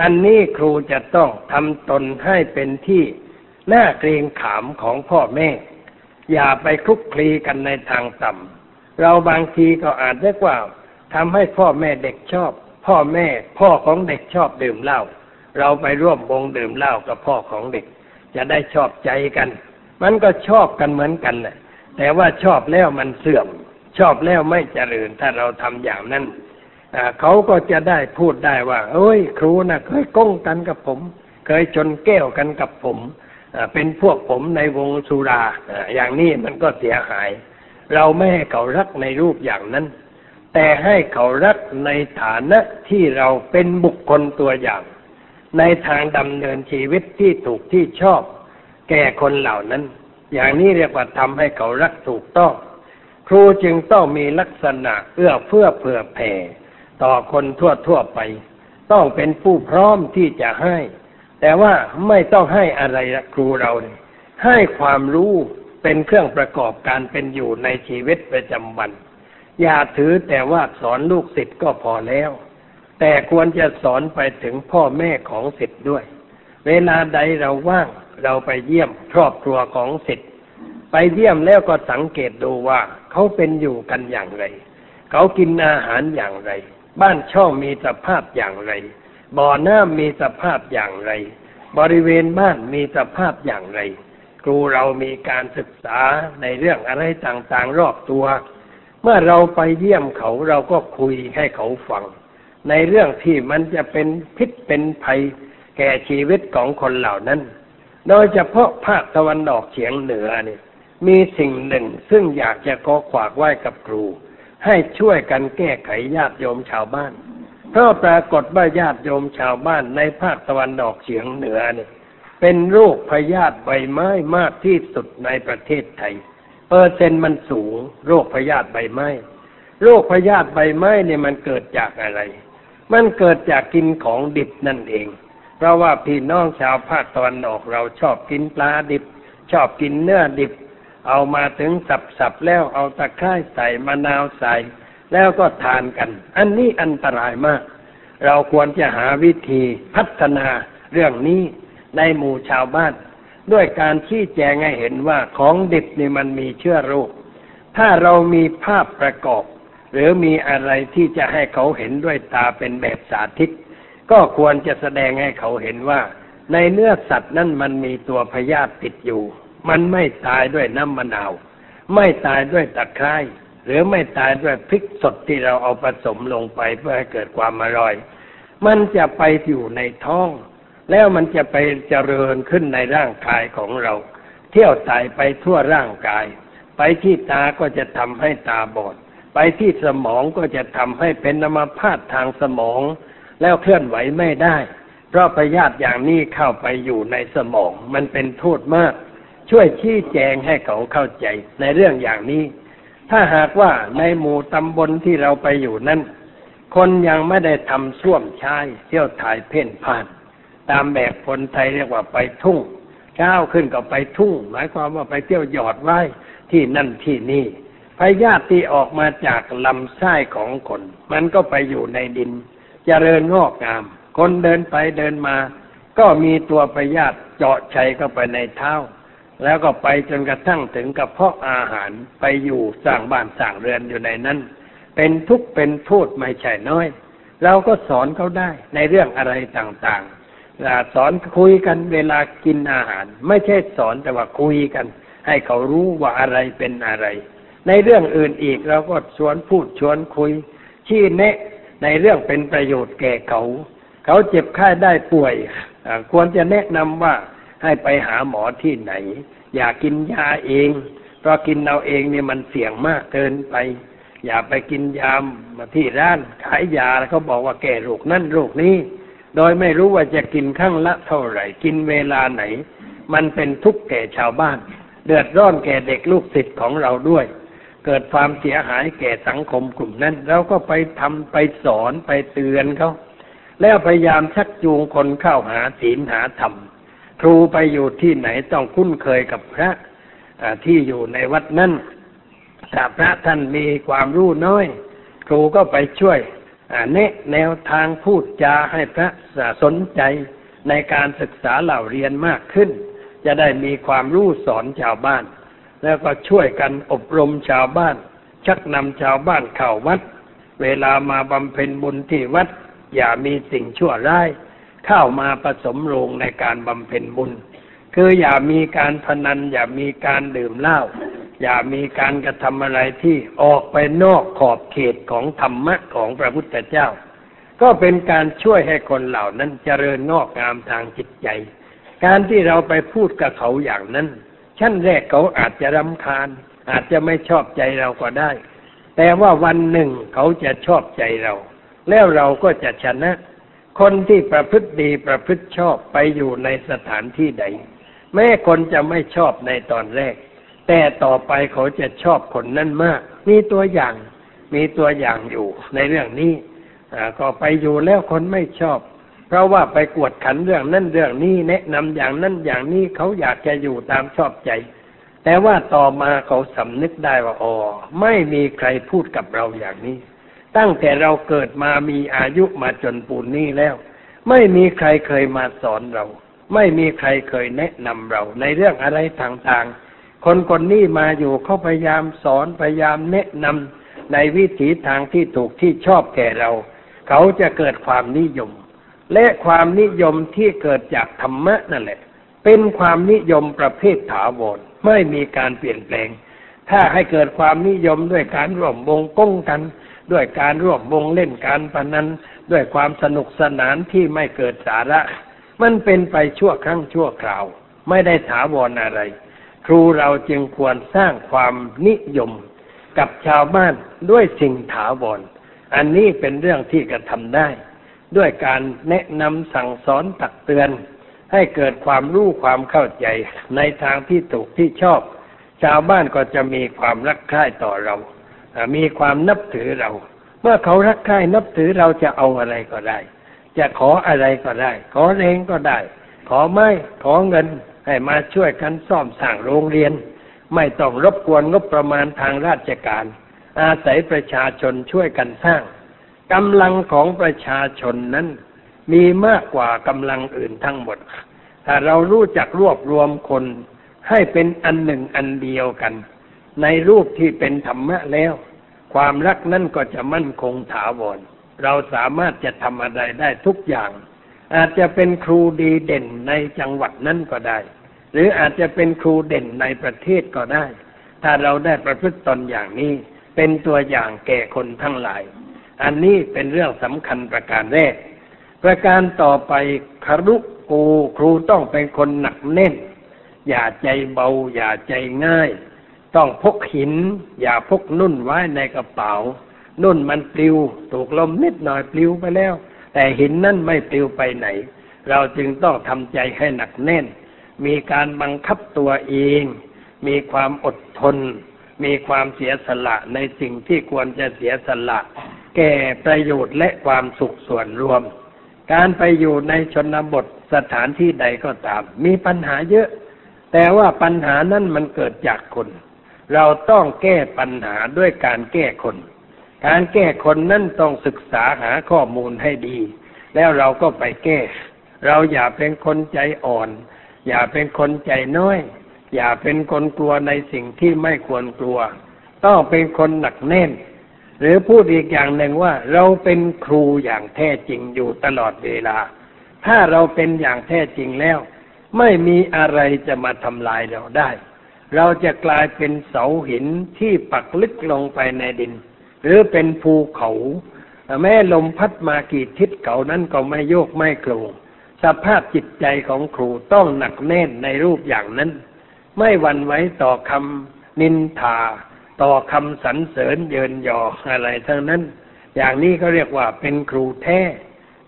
อันนี้ครูจะต้องทำตนให้เป็นที่น่าเกรงขามของพ่อแม่ อย่าไปคลุกคลีกันในทางต่ำเราบางทีก็อาจเรียกว่าทำให้พ่อแม่เด็กชอบ พ่อแม่พ่อของเด็กชอบดื่มเหล้าเราไปร่วมวงดื่มเหล้ากับพ่อของเด็ก จะได้ชอบใจกัน มันก็ชอบกันเหมือนกันแหละแต่ว่าชอบแล้วมันเสื่อม ชอบแล้วไม่เจริญ ถ้าเราทำอย่างนั้นเขาก็จะได้พูดได้ว่าเอ้ย ครูนะ่ะเคยก้งกันกับผม เคยชนแก้วกันกับผมเป็นพวกผมในวงสุราอย่างนี้มันก็เสียหาย เราไม่ให้เขารักในรูปอย่างนั้น แต่ให้เขารักในฐานะที่เราเป็นบุคคลตัวอย่าง ในทางดำเนินชีวิตที่ถูกที่ชอบ แก่คนเหล่านั้น อย่างนี้เรียกว่าทำให้เขารักถูกต้อง ครูจึงต้องมีลักษณะเอื้อเฟื้อเผื่อแผ่ ต่อคนทั่วทั่วไป ต้องเป็นผู้พร้อมที่จะให้ แต่ว่าไม่ต้องให้อะไรครูเราเให้ความรู้เป็นเครื่องประกอบการเป็นอยู่ในชีวิตประจำวัน อย่าถือแต่ว่าสอนลูกศิษย์ก็พอแล้ว แต่ควรจะสอนไปถึงพ่อแม่ของศิษย์ด้วย เวลาใดเราว่างเราไปเยี่ยมครอบครัวของศิษย์ไปเยี่ยมแล้วก็สังเกตดูว่า เขาเป็นอยู่กันอย่างไร เขากินอาหารอย่างไร บ้านช่องมีสภาพอย่างไร บ่อน้ำมีสภาพอย่างไร บริเวณบ้านมีสภาพอย่างไร ครูเรามีการศึกษาในเรื่องอะไรต่างๆรอบตัว เมื่อเราไปเยี่ยมเขาเราก็คุยให้เขาฟัง ในเรื่องที่มันจะเป็นพิษเป็นภัยแก่ชีวิตของคนเหล่านั้น โดยเฉพาะภาคตะวันออกเฉียงเหนือนี่ มีสิ่งหนึ่ง ซึ่งอยากจะขอขวากไหว้กับครู ให้ช่วยกันแก้ไขญาติโยมชาวบ้าน เพราะปรากฏว่าญาติโยมชาวบ้านในภาคตะวันออกเฉียงเหนือเนี่ยเป็นโรคพยาธิใบไม้มากที่สุดในประเทศไทย เปอร์เซ็นต์มันสูง โรคพยาธิใบไม้ โรคพยาธิใบไม้เนี่ยมันเกิดจากอะไร มันเกิดจากกินของดิบนั่นเอง เพราะว่าพี่น้องชาวภาคตะวันออกเราชอบกินปลาดิบ ชอบกินเนื้อดิบ เอามาถึงสับๆแล้วเอาตะไคร้ใส่มะนาวใส่ แล้วก็ทานกัน อันนี้อันตรายมาก เราควรจะหาวิธีพัฒนาเรื่องนี้ในหมู่ชาวบ้าน ด้วยการชี้แจงให้เห็นว่าของดิบนี่มันมีเชื้อโรค ถ้าเรามีภาพประกอบ หรือมีอะไรที่จะให้เขาเห็นด้วยตาเป็นแบบสาธิต ก็ควรจะแสดงให้เขาเห็นว่า ในเนื้อสัตว์นั้นมันมีตัวพยาธิติดอยู่ มันไม่ตายด้วยน้ำมะนาว ไม่ตายด้วยตะไคร้หรือไม่ตายด้วยพริกสดที่เราเอาผสมลงไปเพื่อให้เกิดความอร่อย มันจะไปอยู่ในท้อง แล้วมันจะไปเจริญขึ้นในร่างกายของเรา เที่ยวไตไปทั่วร่างกาย ไปที่ตาก็จะทำให้ตาบอด ไปที่สมองก็จะทำให้เป็นนมาพาดทางสมอง แล้วเคลื่อนไหวไม่ได้ เพราะพยาธิอย่างนี้เข้าไปอยู่ในสมอง มันเป็นโทษมาก ช่วยชี้แจงให้เขาเข้าใจในเรื่องอย่างนี้ ถ้าหากว่าในหมู่ตำบลที่เราไปอยู่นั้น คนยังไม่ได้ทำส้วมชายเที่ยวถ่ายเพ่นพ่าน ตามแบบคนไทยเรียกว่าไปทุ่งเช้าขึ้นก็ไปทุ่ง หมายความว่าไปเที่ยวหยอดไว้ที่นั่นที่นี่พยาธิที่ออกมาจากลำไส้ของคน มันก็ไปอยู่ในดินจเจริญงอกงาม คนเดินไปเดินมา ก็มีตัวพยาธิเจาะชัยเข้าไปในเท้า แล้วก็ไปจนกระทั่งถึงกับเพาะอาหารไปอยู่สร้างบ้านสร้างเรือนอยู่ในนั้น เป็นทุกข์เป็นโทษไม่ใช่น้อยเราก็สอนเขาได้ในเรื่องอะไรต่างๆสอนคุยกันเวลากินอาหาร ไม่ใช่สอนแต่ว่าคุยกัน ให้เขารู้ว่าอะไรเป็นอะไร ในเรื่องอื่นอีกเราก็ชวนพูดชวนคุย ชี้แนะ ในเรื่องเป็นประโยชน์แก่เขา เขาเจ็บไข้ได้ป่วย ควรจะแนะนำว่า ให้ไปหาหมอที่ไหน อย่ากินยาเอง เพราะกินเอาเองเนี่ยมันเสี่ยงมากเกินไป อย่าไปกินยามาที่ร้านขายยาแล้วเขาบอกว่าแก่โรคนั่นโรคนี้ โดยไม่รู้ว่าจะกินข้างละเท่าไหร่ กินเวลาไหน มันเป็นทุกข์แก่ชาวบ้าน เดือดร้อนแก่เด็กลูกศิษย์ของเราด้วย เกิดความเสียหายแก่สังคมกลุ่มนั้นเราก็ไปทำไปสอนไปเตือนเขาแล้วพยายามชักจูงคนเข้าหาศีลหาธรรม ครูไปอยู่ที่ไหนต้องคุ้นเคยกับพระที่อยู่ในวัดนั้นถ้าพระท่านมีความรู้น้อย ครูก็ไปช่วยแนะแนวทางพูดจาให้พระสนใจในการศึกษาเหล่าเรียนมากขึ้น จะได้มีความรู้สอนชาวบ้าน แล้วก็ช่วยกันอบรมชาวบ้าน ชักนำชาวบ้านเข้าวัด เวลามาบำเพ็ญบุญที่วัด อย่ามีสิ่งชั่วร้าย เข้ามาผสมลงในการบำเพ็ญบุญ คืออย่ามีการพนัน อย่ามีการดื่มเหล้าอย่ามีการกระทำอะไรที่ออกไปนอกขอบเขตของธรรมะของพระพุทธเจ้า ก็เป็นการช่วยให้คนเหล่านั้นเจริญงอกงามทางจิตใจ การที่เราไปพูดกับเขาอย่างนั้น ชั้นแรกเขาอาจจะรำคาญ อาจจะไม่ชอบใจเราก็ได้ แต่ว่าวันหนึ่งเขาจะชอบใจเรา แล้วเราก็จะชนะ คนที่ประพฤติดีประพฤติชอบไปอยู่ในสถานที่ใด แม้คนจะไม่ชอบในตอนแรก แต่ต่อไปเขาจะชอบคนนั้นมาก มีตัวอย่างมีตัวอย่างอยู่ในเรื่องนี้ก็ไปอยู่แล้วคนไม่ชอบ เพราะว่าไปกวดขันเรื่องนั้นเรื่องนี้แนะนำอย่างนั้นอย่างนี้เขาอยากจะอยู่ตามชอบใจ แต่ว่าต่อมาเขาสำนึกได้ว่าอ๋อไม่มีใครพูดกับเราอย่างนี้ ตั้งแต่เราเกิดมามีอายุมาจนปูนนี้แล้ว ไม่มีใครเคยมาสอนเรา ไม่มีใครเคยแนะนำเรา ในเรื่องอะไรต่างๆ คนคนนี้มาอยู่เขาพยายามสอนพยายามแนะนำในวิถีทางที่ถูกที่ชอบแก่เรา เขาจะเกิดความนิยม และความนิยมที่เกิดจากธรรมะนั่นแหละ เป็นความนิยมประเภทถาวรไม่มีการเปลี่ยนแปลง ถ้าให้เกิดความนิยมด้วยการร่วมวงก้งกัน ด้วยการร่วมวงเล่นการพนันด้วยความสนุกสนานที่ไม่เกิดสาระ มันเป็นไปชั่วครั้งชั่วคราว ไม่ได้ถาวรอะไร ครูเราจึงควรสร้างความนิยมกับชาวบ้านด้วยสิ่งถาวรอันนี้เป็นเรื่องที่กระทำได้ ด้วยการแนะนำสั่งสอนตักเตือน ให้เกิดความรู้ความเข้าใจในทางที่ถูกที่ชอบ ชาวบ้านก็จะมีความรักใคร่ต่อเรา มีความนับถือเรา เมื่อเขารักใคร่นับถือเราจะเอาอะไรก็ได้ จะขออะไรก็ได้ ขอเรงก็ได้ ขอไม้ขอเงินให้มาช่วยกันซ่อมสร้างโรงเรียน ไม่ต้องรบกวนงบประมาณทางราชการ อาศัยประชาชนช่วยกันสร้างกำลังของประชาชนนั้น มีมากกว่ากำลังอื่นทั้งหมด ถ้าเรารู้จักรวบรวมคนให้เป็นอันหนึ่งอันเดียวกัน ในรูปที่เป็นธรรมะแล้ว ความรักนั้นก็จะมั่นคงถาวร เราสามารถจะทำอะไรได้ทุกอย่าง อาจจะเป็นครูดีเด่นในจังหวัดนั้นก็ได้ หรืออาจจะเป็นครูเด่นในประเทศก็ได้ ถ้าเราได้ประพฤติตนอย่างนี้ เป็นตัวอย่างแก่คนทั้งหลาย อันนี้เป็นเรื่องสำคัญประการแรก ประการต่อไปคารุกูครูต้องเป็นคนหนักแน่น อย่าใจเบา อย่าใจง่าย ต้องพกหิน อย่าพกนุ่นไว้ในกระเป๋า นุ่นมันปลิวถูกลมนิดหน่อยปลิวไปแล้ว แต่หินนั่นไม่ปลิวไปไหน เราจึงต้องทำใจให้หนักแน่น มีการบังคับตัวเอง มีความอดทน มีความเสียสละในสิ่งที่ควรจะเสียสละ แก่ประโยชน์และความสุขส่วนรวม การไปอยู่ในชนบทสถานที่ใดก็ตาม มีปัญหาเยอะ แต่ว่าปัญหานั้นมันเกิดจากคน เราต้องแก้ปัญหาด้วยการแก้คน การแก้คนนั้นต้องศึกษาหาข้อมูลให้ดี แล้วเราก็ไปแก้ เราอย่าเป็นคนใจอ่อน อย่าเป็นคนใจน้อย อย่าเป็นคนกลัวในสิ่งที่ไม่ควรกลัว ต้องเป็นคนหนักแน่น หรือพูดอีกอย่างหนึ่งว่า เราเป็นครูอย่างแท้จริงอยู่ตลอดเวลา ถ้าเราเป็นอย่างแท้จริงแล้ว ไม่มีอะไรจะมาทำลายเราได้ เราจะกลายเป็นเสาหินที่ปักลึกลงไปในดิน หรือเป็นภูเขาแม่ลมพัดมากี่ทิศเขานั้นก็ไม่โยกไม่โกรงสภาพจิตใจของครูต้องหนักแน่นในรูปอย่างนั้น ไม่หวั่นไหวต่อคำนินทา ต่อคำสรรเสริญเยินยออะไรทั้งนั้น อย่างนี้เขาเรียกว่าเป็นครูแท้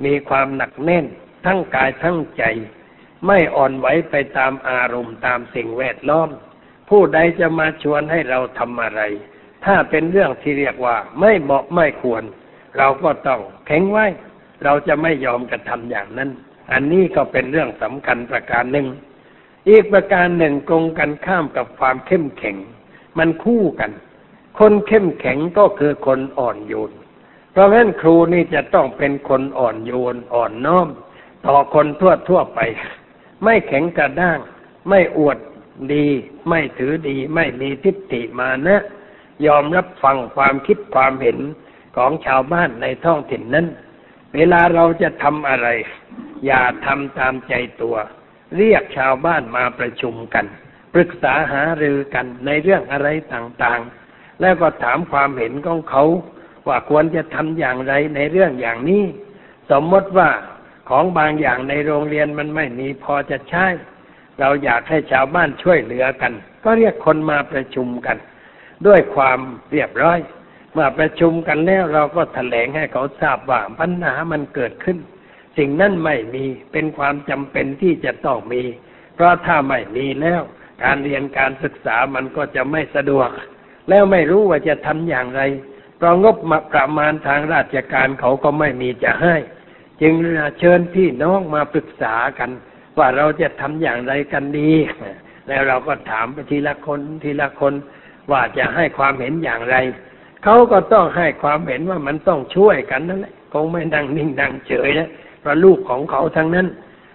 มีความหนักแน่น ทั้งกายทั้งใจ ไม่อ่อนไหวไปตามอารมณ์ตามสิ่งแวดล้อม ผู้ใดจะมาชวนให้เราทำอะไร ถ้าเป็นเรื่องที่เรียกว่าไม่เหมาะไม่ควร เราก็ต้องแข็งไว้ เราจะไม่ยอมกระทำอย่างนั้น อันนี้ก็เป็นเรื่องสำคัญประการหนึ่ง อีกประการหนึ่งตรงกันข้ามกับความเข้มแข็ง มันคู่กัน คนเข้มแข็งก็คือคนอ่อนโยน เพราะฉะนั้นครูนี่จะต้องเป็นคนอ่อนโยนอ่อนน้อม ต่อคนทั่วทั่วไป ไม่แข็งกระด้าง ไม่อวด ดี ไม่ถือดี ไม่มีทิฏฐิมานะ ยอมรับฟังความคิดความเห็นของชาวบ้านในท้องถิ่นนั้น เวลาเราจะทำอะไร อย่าทำตามใจตัว เรียกชาวบ้านมาประชุมกัน ปรึกษาหารือกันในเรื่องอะไรต่างๆ แล้วก็ถามความเห็นของเขา ว่าควรจะทำอย่างไรในเรื่องอย่างนี้ สมมติว่าของบางอย่างในโรงเรียนมันไม่มีพอจะใช้ เราอยากให้ชาวบ้านช่วยเหลือกัน ก็เรียกคนมาประชุมกัน ด้วยความเรียบร้อย เมื่อประชุมกันแล้วเราก็แถลงให้เขาทราบว่าปัญหามันเกิดขึ้น สิ่งนั้นไม่มีเป็นความจำเป็นที่จะต้องมี เพราะถ้าไม่มีแล้ว การเรียนการศึกษามันก็จะไม่สะดวก แล้วไม่รู้ว่าจะทำอย่างไรเพราะงบมาประมาณทางราชการเขาก็ไม่มีจะให้ จึงเชิญพี่น้องมาปรึกษากัน ว่าเราจะทำอย่างไรกันดี แล้วเราก็ถามไปทีละคนทีละคน ว่าจะให้ความเห็นอย่างไร เขาก็ต้องให้ความเห็นว่ามันต้องช่วยกันนั่นแหละคงไม่นั่งนิ่งนั่งเฉยนะเพราะลูกของเขาทั้งนั้น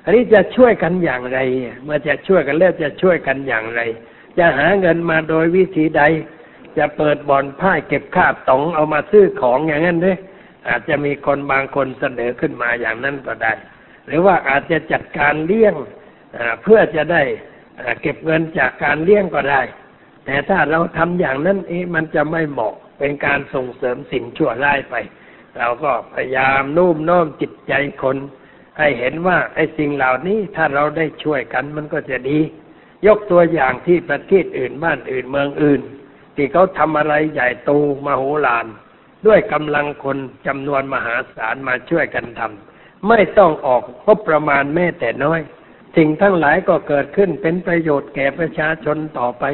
อันนี้จะช่วยกันอย่างไร เมื่อจะช่วยกันแล้วจะช่วยกันอย่างไร จะหาเงินมาโดยวิธีใด จะเปิดบ่อนพ่าเก็บค่าตองเอามาซื้อของอย่างนั้นด้วยอาจจะมีคนบางคนเสนอขึ้นมาอย่างนั้นก็ได้ หรือว่าอาจจะจัดการเลี้ยงเพื่อจะได้เก็บเงินจากการเลี้ยงก็ได้ แต่ถ้าเราทำอย่างนั้นเอมันจะไม่เหมาะเป็นการส่งเสริมสิ่งชั่วร้ายไป เราก็พยายามนุ่มน้อมจิตใจคน ให้เห็นว่าไอ้สิ่งเหล่านี้ถ้าเราได้ช่วยกันมันก็จะดี ยกตัวอย่างที่ประเทศอื่นบ้านอื่นเมืองอื่น ที่เขาทำอะไรใหญ่โตมโหฬารด้วยกำลังคนจำนวนมหาศาลมาช่วยกันทำ ไม่ต้องออกงบประมาณแม้แต่น้อย สิ่งทั้งหลายก็เกิดขึ้นเป็นประโยชน์แก่ประชาชนต่อไป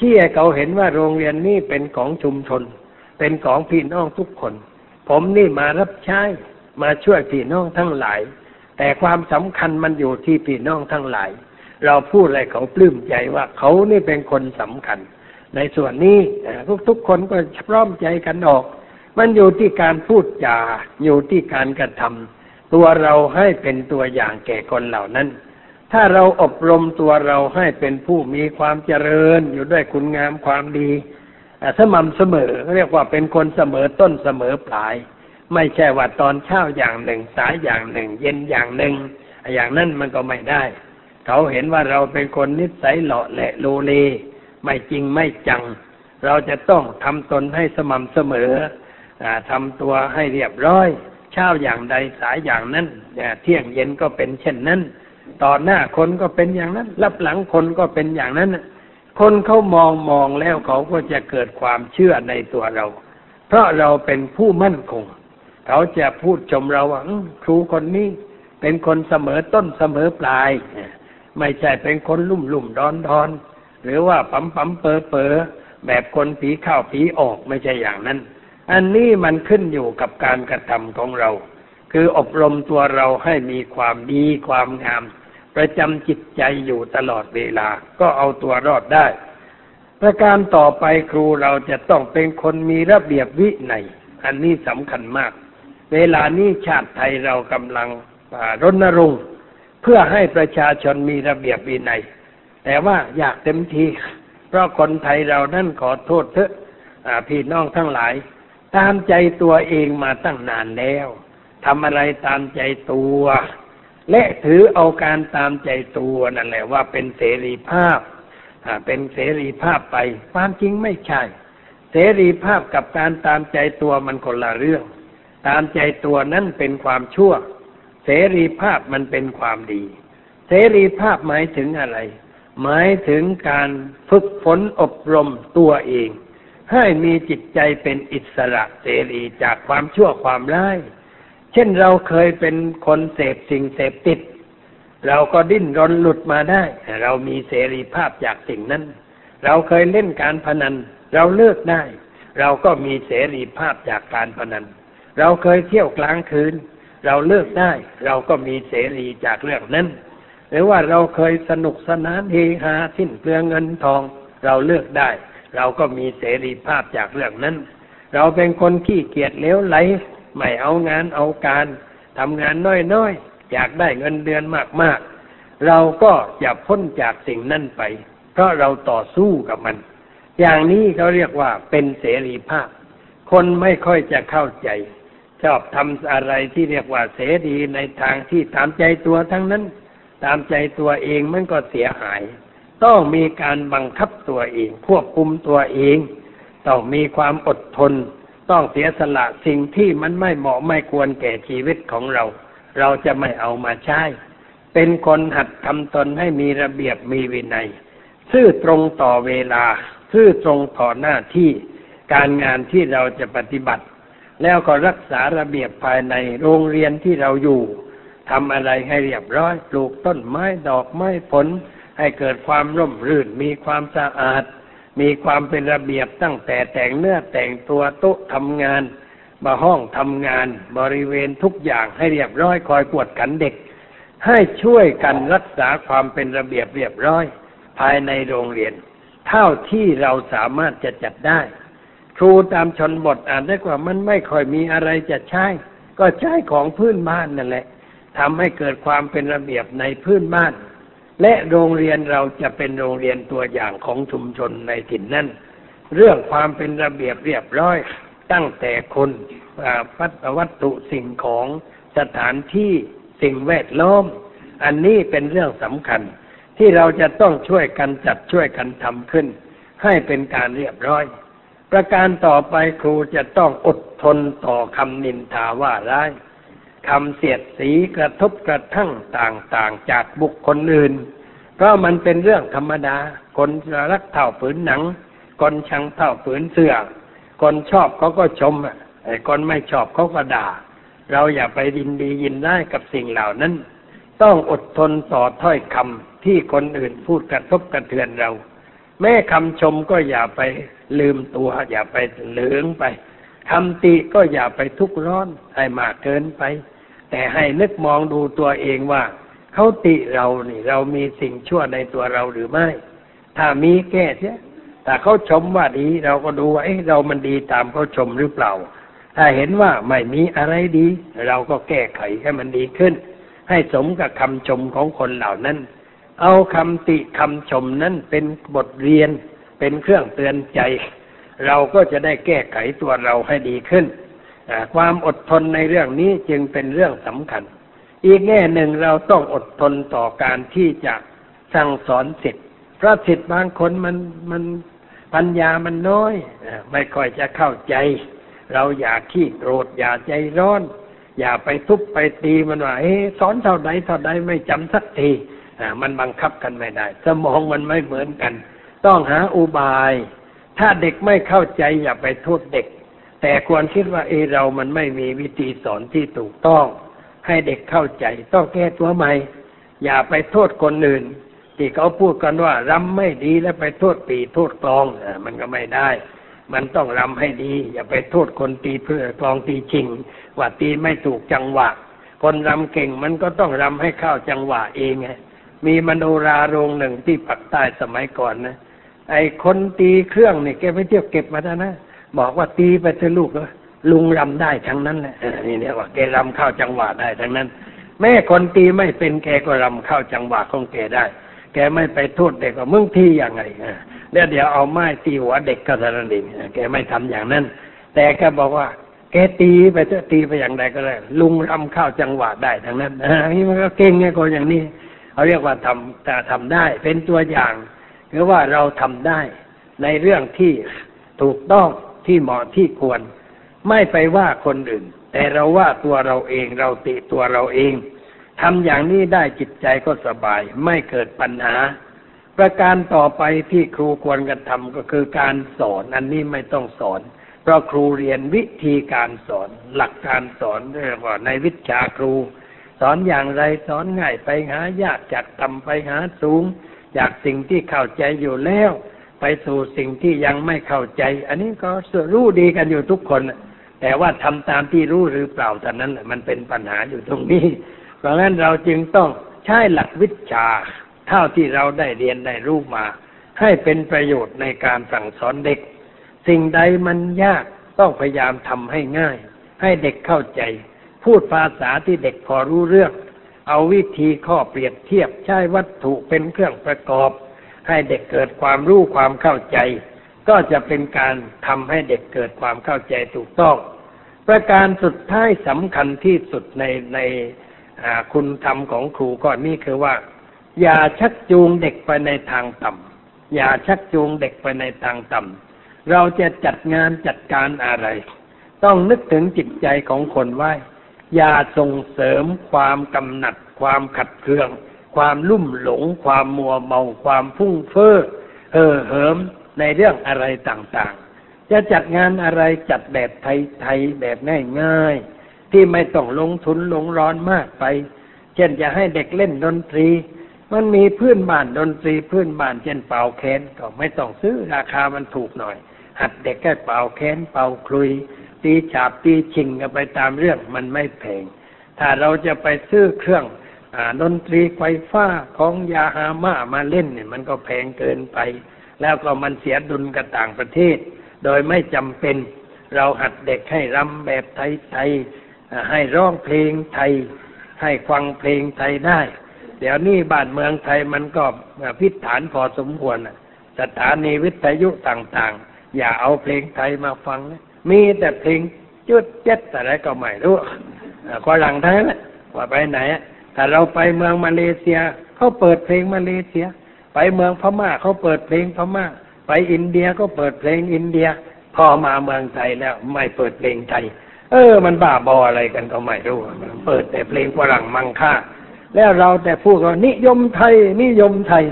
ที่เขาเห็นว่าโรงเรียนนี้เป็นของชุมชน เป็นของพี่น้องทุกคน ผมนี่มารับใช้มาช่วยพี่น้องทั้งหลาย แต่ความสำคัญมันอยู่ที่พี่น้องทั้งหลาย เราพูดอะไรเขาปลื้มใจว่าเขานี่เป็นคนสำคัญ ในส่วนนี้ทุกๆคนก็พร้อมใจกันออก มันอยู่ที่การพูดจาอยู่ที่การกระทำ ตัวเราให้เป็นตัวอย่างแก่คนเหล่านั้น ถ้าเราอบรมตัวเราให้เป็นผู้มีความเจริญอยู่ด้วยคุณงามความดีสม่ำเสมอเรียกว่าเป็นคนเสมอต้นเสมอปลาย ไม่ใช่ว่าตอนเช้าอย่างหนึ่ง สายอย่างหนึ่ง เย็นอย่างหนึ่ง อย่างนั้นมันก็ไม่ได้ เขาเห็นว่าเราเป็นคนนิสัยหล่อแหละโลเล ไม่จริงไม่จัง เราจะต้องทำตนให้สม่ำเสมอทำตัวให้เรียบร้อย เช้าอย่างใดสายอย่างนั้นเที่ยงเย็นก็เป็นเช่นนั้น ต่อหน้าคนก็เป็นอย่างนั้น รับหลังคนก็เป็นอย่างนั้น คนเขามองมองแล้วเขาก็จะเกิดความเชื่อในตัวเรา เพราะเราเป็นผู้มั่นคง เขาจะพูดชมเราว่าครูคนนี้เป็นคนเสมอต้นเสมอปลาย ไม่ใช่เป็นคนลุ่มลุ่มดอนดอนหรือว่าปั๊มปั๊มเปอเปอแบบคนผีเข้าผีออกไม่ใช่อย่างนั้น อันนี้มันขึ้นอยู่กับการกระทำของเรา คืออบรมตัวเราให้มีความดีความงาม ประจำจิตใจอยู่ตลอดเวลา ก็เอาตัวรอดได้ ประการต่อไปครูเราจะต้องเป็นคนมีระเบียบวินัยอันนี้สำคัญมาก เวลานี้ชาติไทยเรากำลังรณรงค์เพื่อให้ประชาชนมีระเบียบวินัย แต่ว่าอยากเต็มที เพราะคนไทยเรานั่นขอโทษเถอะพี่น้องทั้งหลาย ตามใจตัวเองมาตั้งนานแล้วทำอะไรตามใจตัว และถือเอาการตามใจตัวนั่นแหละว่าเป็นเสรีภาพเป็นเสรีภาพไป ความจริงไม่ใช่ เสรีภาพกับการตามใจตัวมันคนละเรื่อง ตามใจตัวนั้นเป็นความชั่ว เสรีภาพมันเป็นความดี เสรีภาพหมายถึงอะไร หมายถึงการฝึกฝนอบรมตัวเอง ให้มีจิตใจเป็นอิสระเสรีจากความชั่วความร้าย เช่นเราเคยเป็นคนเสพสิ่งเสพติด เราก็ดิ้นรนหลุดมาได้ เรามีเสรีภาพจากสิ่งนั้น เราเคยเล่นการพนัน เราเลิกได้ เราก็มีเสรีภาพจากการพนัน เราเคยเที่ยวกลางคืน เราเลิกได้ เราก็มีเสรีจากเรื่องนั้น หรือว่าเราเคยสนุกสนานเฮฮาสิ้นเปลืองเงินทอง เราเลิกได้ เราก็มีเสรีภาพจากเรื่องนั้น เราเป็นคนขี้เกียจเลี้ยวไหล ไม่เอางานเอาการทำงานน้อยๆ อยากได้เงินเดือนมากๆ เราก็จะพ้นจากสิ่งนั้นไป เพราะเราต่อสู้กับมัน อย่างนี้เขาเรียกว่าเป็นเสรีภาพ คนไม่ค่อยจะเข้าใจ ชอบทำอะไรที่เรียกว่าเสรีในทางที่ตามใจตัวทั้งนั้น ตามใจตัวเองมันก็เสียหาย ต้องมีการบังคับตัวเอง ควบคุมตัวเอง ต้องมีความอดทน ต้องเสียสละสิ่งที่มันไม่เหมาะไม่ควรแก่ชีวิตของเรา เราจะไม่เอามาใช้ เป็นคนหัดทำตนให้มีระเบียบมีวินัย ซื่อตรงต่อเวลา ซื่อตรงต่อหน้าที่ การงานที่เราจะปฏิบัติ แล้วก็รักษาระเบียบภายในโรงเรียนที่เราอยู่ทำอะไรให้เรียบร้อย ปลูกต้นไม้ดอกไม้ผล ให้เกิดความร่มรื่น มีความสะอาด มีความเป็นระเบียบตั้งแต่แต่งเนื้อแต่งตัวโต๊ะทำงานมาห้องทำงานบริเวณทุกอย่างให้เรียบร้อยคอยกวดกันเด็ก ให้ช่วยกันรักษาความเป็นระเบียบเรียบร้อย ภายในโรงเรียน เท่าที่เราสามารถจะจัดได้ ครูตามชนบทอ่านได้ว่ามันไม่ค่อยมีอะไรจะใช้ ก็ใช้ของพื้นบ้านนั่นแหละทำให้เกิดความเป็นระเบียบในพื้นบ้าน และโรงเรียนเราจะเป็นโรงเรียนตัวอย่างของชุมชนในถิ่นนั้น เรื่องความเป็นระเบียบเรียบร้อยตั้งแต่คนวัตถุสิ่งของสถานที่สิ่งแวดล้อม อันนี้เป็นเรื่องสำคัญ ที่เราจะต้องช่วยกันจัดช่วยกันทำขึ้น ให้เป็นการเรียบร้อย ประการต่อไปครูจะต้องอดทนต่อคำนินทาว่าร้าย คำเสียดสีกระทบกระทั่งต่างๆ จากบุคคลอื่น เพราะมันเป็นเรื่องธรรมดา คนรักเท่าฝืนหนัง คนชังเท่าฝืนเสื้อ คนชอบเขาก็ชมไอ้คนไม่ชอบเขาก็ด่า เราอย่าไปดินดียินได้กับสิ่งเหล่านั้น ต้องอดทนต่อถ้อยคำที่คนอื่นพูดกระทบกระเทือนเรา แม้คำชมก็อย่าไปลืมตัว อย่าไปเหลืองไปคำติก็อย่าไปทุกข์ร้อนให้มากเกินไป แต่ให้นึกมองดูตัวเองว่าเขาติเรานี่ เรามีสิ่งชั่วในตัวเราหรือไม่ ถ้ามีแก้เสียแต่เขาชมว่าดีเราก็ดูว่าเอ๊ะเรามันดีตามเขาชมหรือเปล่า ถ้าเห็นว่าไม่มีอะไรดี เราก็แก้ไขให้มันดีขึ้น ให้สมกับคำชมของคนเหล่านั้น เอาคำติคำชมนั้นเป็นบทเรียนเป็นเครื่องเตือนใจ เราก็จะได้แก้ไขตัวเราให้ดีขึ้น ความอดทนในเรื่องนี้จึงเป็นเรื่องสำคัญ อีกแง่หนึ่งเราต้องอดทนต่อการที่จะสั่งสอนสิทธิ์เพราะสิทธิ์บางคนมันมันปัญญามันน้อยไม่ค่อยจะเข้าใจ เราอย่าขี้โกรธอย่าใจร้อน อย่าไปทุบไปตีมันว่าเอ๊สอนเท่าใดเท่าใดไม่จำสักทีมันบังคับกันไม่ได้ สมองมันไม่เหมือนกัน ต้องหาอุบาย ถ้าเด็กไม่เข้าใจอย่าไปโทษเด็ก แต่ควรคิดว่าเอเรามันไม่มีวิธีสอนที่ถูกต้อง ให้เด็กเข้าใจ ต้องแก้ตัวใหม่ อย่าไปโทษคนอื่น ที่เขาพูดกันว่ารำไม่ดีแล้วไปโทษปีโทษกลองมันก็ไม่ได้ มันต้องรำให้ดี อย่าไปโทษคนตีเพื่อกลองตีจริง ว่าตีไม่ถูกจังหวะ คนรำเก่งมันก็ต้องรำให้เข้าจังหวะเองไงมีมโนราโรงหนึ่งที่ปักใต้สมัยก่อนนะไอ้คนตีเครื่องเนี่ยแกไปเที่ยวเก็บมาแล้วนะ บอกว่าตีไปเถอะลูกเอ้ยลุงรำได้ทั้งนั้นแหละนี่เนี่ยว่าแกรำเข้าจังหวะได้ทั้งนั้น แม่คนตีไม่เป็นแกก็รำเข้าจังหวะของแกได้ แกไม่ไปโทษเด็กว่ามึงทีอย่างไงเออแล้วเดี๋ยวเอาไม้ตีหัวเด็กก็เท่านั้นเองแกไม่ทำอย่างนั้น แต่แกบอกว่า แกตีไปเถอะตีไปอย่างใดก็ได้ลุงรำเข้าจังหวะได้ทั้งนั้นนี่มันก็เก่งไงคนอย่างนี้เขาเรียกว่าทำแต่ทำได้เป็นตัวอย่างคือว่าเราทำได้ในเรื่องที่ถูกต้อง ที่เหมาะที่ควร ไม่ไปว่าคนอื่น แต่เราว่าตัวเราเองเราติตัวเราเองทำอย่างนี้ได้จิตใจก็สบาย ไม่เกิดปัญหา ประการต่อไปที่ครูควรกระทำก็คือการสอนอันนี้ไม่ต้องสอน เพราะครูเรียนวิธีการสอน หลักการสอนเรียกว่าในวิชาครู สอนอย่างไรสอนง่ายไปหายากจากต่ำไปหาสูง จากสิ่งที่เข้าใจอยู่แล้ว ไปสู่สิ่งที่ยังไม่เข้าใจ อันนี้ก็รู้ดีกันอยู่ทุกคน แต่ว่าทำตามที่รู้หรือเปล่าเท่านั้นมันเป็นปัญหาอยู่ตรงนี้ เพราะงั้นเราจึงต้องใช้หลักวิชา เท่าที่เราได้เรียนได้รู้มา ให้เป็นประโยชน์ในการสั่งสอนเด็ก สิ่งใดมันยากต้องพยายามทำให้ง่าย ให้เด็กเข้าใจ พูดภาษาที่เด็กพอรู้เรื่อง เอาวิธีข้อเปรียบเทียบใช้วัตถุเป็นเครื่องประกอบ ให้เด็กเกิดความรู้ความเข้าใจ ก็จะเป็นการทำให้เด็กเกิดความเข้าใจถูกต้อง ประการสุดท้ายสำคัญที่สุดในในคุณธรรมของครูก็นี่คือว่า อย่าชักจูงเด็กไปในทางต่ำอย่าชักจูงเด็กไปในทางต่ำเราจะจัดงานจัดการอะไร ต้องนึกถึงจิตใจของคนไว้ อย่าส่งเสริมความกำหนัดความขัดเคือง ความลุ่มหลง ความมัวเมาความฟุ้งเฟ้อเห่อเหิมในเรื่องอะไรต่างๆ จะจัดงานอะไรจัดแบบไทยๆแบบง่ายๆ ที่ไม่ต้องลงทุนลงร้อนมากไป เช่นจะให้เด็กเล่นดนตรี มันมีพื้นบ้านดนตรีพื้นบ้านเช่นเป่าแคนก็ไม่ต้องซื้อราคามันถูกหน่อย หัดเด็กแค่เป่าแคนเป่าคลุย ตีฉาบตีชิงกันไปตามเรื่องมันไม่แพงถ้าเราจะไปซื้อเครื่อง ดนตรีไฟฟ้าของยาฮาม่ามาเล่นเนี่ย มันก็แพงเกินไป แล้วก็มันเสียดุลกับต่างประเทศ โดยไม่จำเป็นเราหัดเด็กให้รำแบบไทยๆให้ร้องเพลงไทย ให้ฟังเพลงไทยได้ เดี๋ยวนี้บ้านเมืองไทยมันก็พิษฐานพอสมควรนะสถานีวิทยุต่างๆ อย่าเอาเพลงไทยมาฟังนะมีแต่เพลงจุดเจ็ดอะไรก็ไม่รู้อ่าฝรั่งทั้งนั้นแหละว่าไปไหน อะถ้าเราไปเมืองมาเลเซียเขาเปิดเพลงมาเลเซีย ไปเมืองพม่าเขาเปิดเพลงพม่า ไปอินเดียก็เปิดเพลงอินเดีย พอมาเมืองไทยแล้ว ไม่เปิดเพลงไทย เออ มันบ้าบออะไรกันก็ไม่รู้เปิดแต่เพลงฝรั่งมังค่า แล้วเราแต่พูดว่านิยมไทย นิยมไทย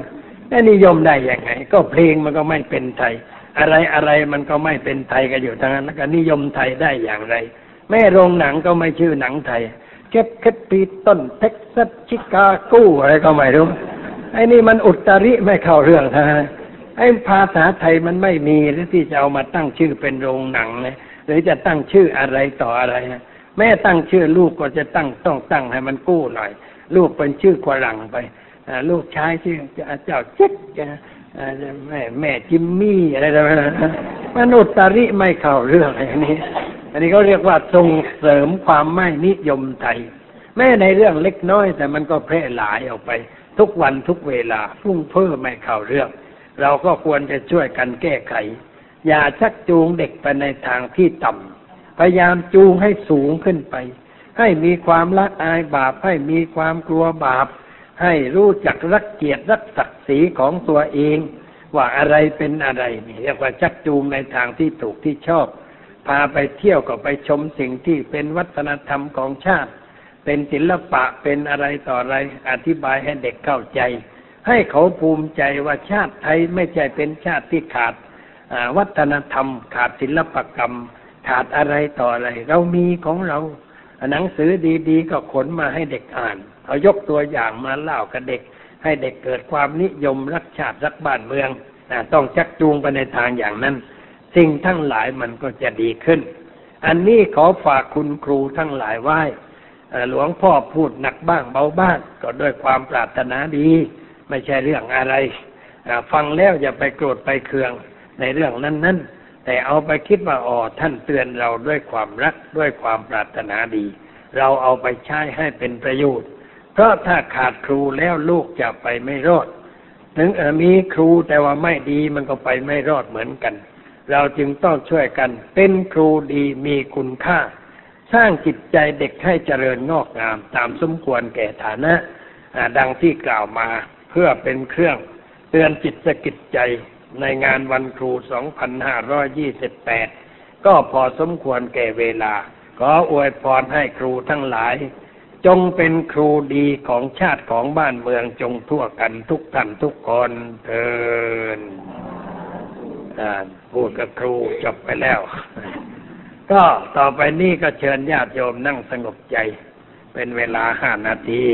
แล้นิยมได้ยังไง ก็เพลงมันก็ไม่เป็นไทย อะไรอะไรมันก็ไม่เป็นไทยกันอยู่ทั้งนั้นแล้วก็นิยมไทยได้อย่างไร แม่โรงหนังก็ไม่ชื่อหนังไทย เก็บเคปปีต้นเท็กซัสชิคาโกูอะไรก็ไม่รู้ ไอ้นี่มันอุตริไม่เข้าเรื่องทั้งนั้นไอ้ภาษาไทยมันไม่มีหรือที่จะเอามาตั้งชื่อเป็นโรงหนังเลยหรือจะตั้งชื่ออะไรต่ออะไรนะแม่ตั้งชื่อลูกก็จะตั้งต้องตั้งให้มันกู้หน่อย ลูกเป็นชื่อฝรั่งไปอลูกชายชื่อเจ้าเจ๊กแม่แม่จิมมี่อะไรต่างๆมันอุตริไม่เข้าเรื่องอย่างนี้ อันนี้เขาเรียกว่าส่งเสริมความไม่นิยมไทย แม้ในเรื่องเล็กน้อย แต่มันก็แพร่หลายออกไป ทุกวันทุกเวลาฟุ้งเฟ้อไม่เข้าเรื่อง เราก็ควรจะช่วยกันแก้ไข อย่าชักจูงเด็กไปในทางที่ต่ำพยายามจูงให้สูงขึ้นไป ให้มีความละอายบาป ให้มีความกลัวบาป ให้รู้จักรักเกียรติรักศักดิ์ศรีของตัวเอง ว่าอะไรเป็นอะไรนี่เรียกว่าชักจูงในทางที่ถูกที่ชอบ พาไปเที่ยวก็ไปชมสิ่งที่เป็นวัฒนธรรมของชาติ เป็นศิลปะเป็นอะไรต่ออะไรอธิบายให้เด็กเข้าใจ ให้เขาภูมิใจว่าชาติไทยไม่ใช่เป็นชาติที่ขาดวัฒนธรรม ขาดศิลปกรรม ขาดอะไรต่ออะไร เรามีของเราหนังสือดีๆ ก็ขนมาให้เด็กอ่าน เอายกตัวอย่างมาเล่ากับเด็ก ให้เด็กเกิดความนิยมรักชาติรักบ้านเมืองต้องชักจูงไปในทางอย่างนั้น สิ่งทั้งหลายมันก็จะดีขึ้น อันนี้ขอฝากคุณครูทั้งหลายไว้หลวงพ่อพูดหนักบ้างเบาบ้าง ก็ด้วยความปรารถนาดี ไม่ใช่เรื่องอะไร ฟังแล้วอย่าไปโกรธไปเคืองในเรื่องนั้นๆ แต่เอาไปคิดว่าอ๋อท่านเตือนเราด้วยความรักด้วยความปรารถนาดี เราเอาไปใช้ให้เป็นประโยชน์ เพราะถ้าขาดครูแล้วลูกจะไปไม่รอด ถึงมีครูแต่ว่าไม่ดีมันก็ไปไม่รอดเหมือนกัน เราจึงต้องช่วยกัน เป็นครูดีมีคุณค่า สร้างจิตใจเด็กให้เจริญงอกงามตามสมควรแก่ฐานะดังที่กล่าวมาเพื่อเป็นเครื่องเตือนจิตสกิจใจในงานวันครู 2528 ก็พอสมควรแก่เวลา ขออวยพรให้ครูทั้งหลาย จงเป็นครูดีของชาติของบ้านเมืองจงทั่วกันทุกท่านทุกคนเทินอ่า พูดกับครูจบไปแล้ว ก็ต่อไปนี้ก็เชิญญาติโยมนั่งสงบใจ เป็นเวลาห้านาที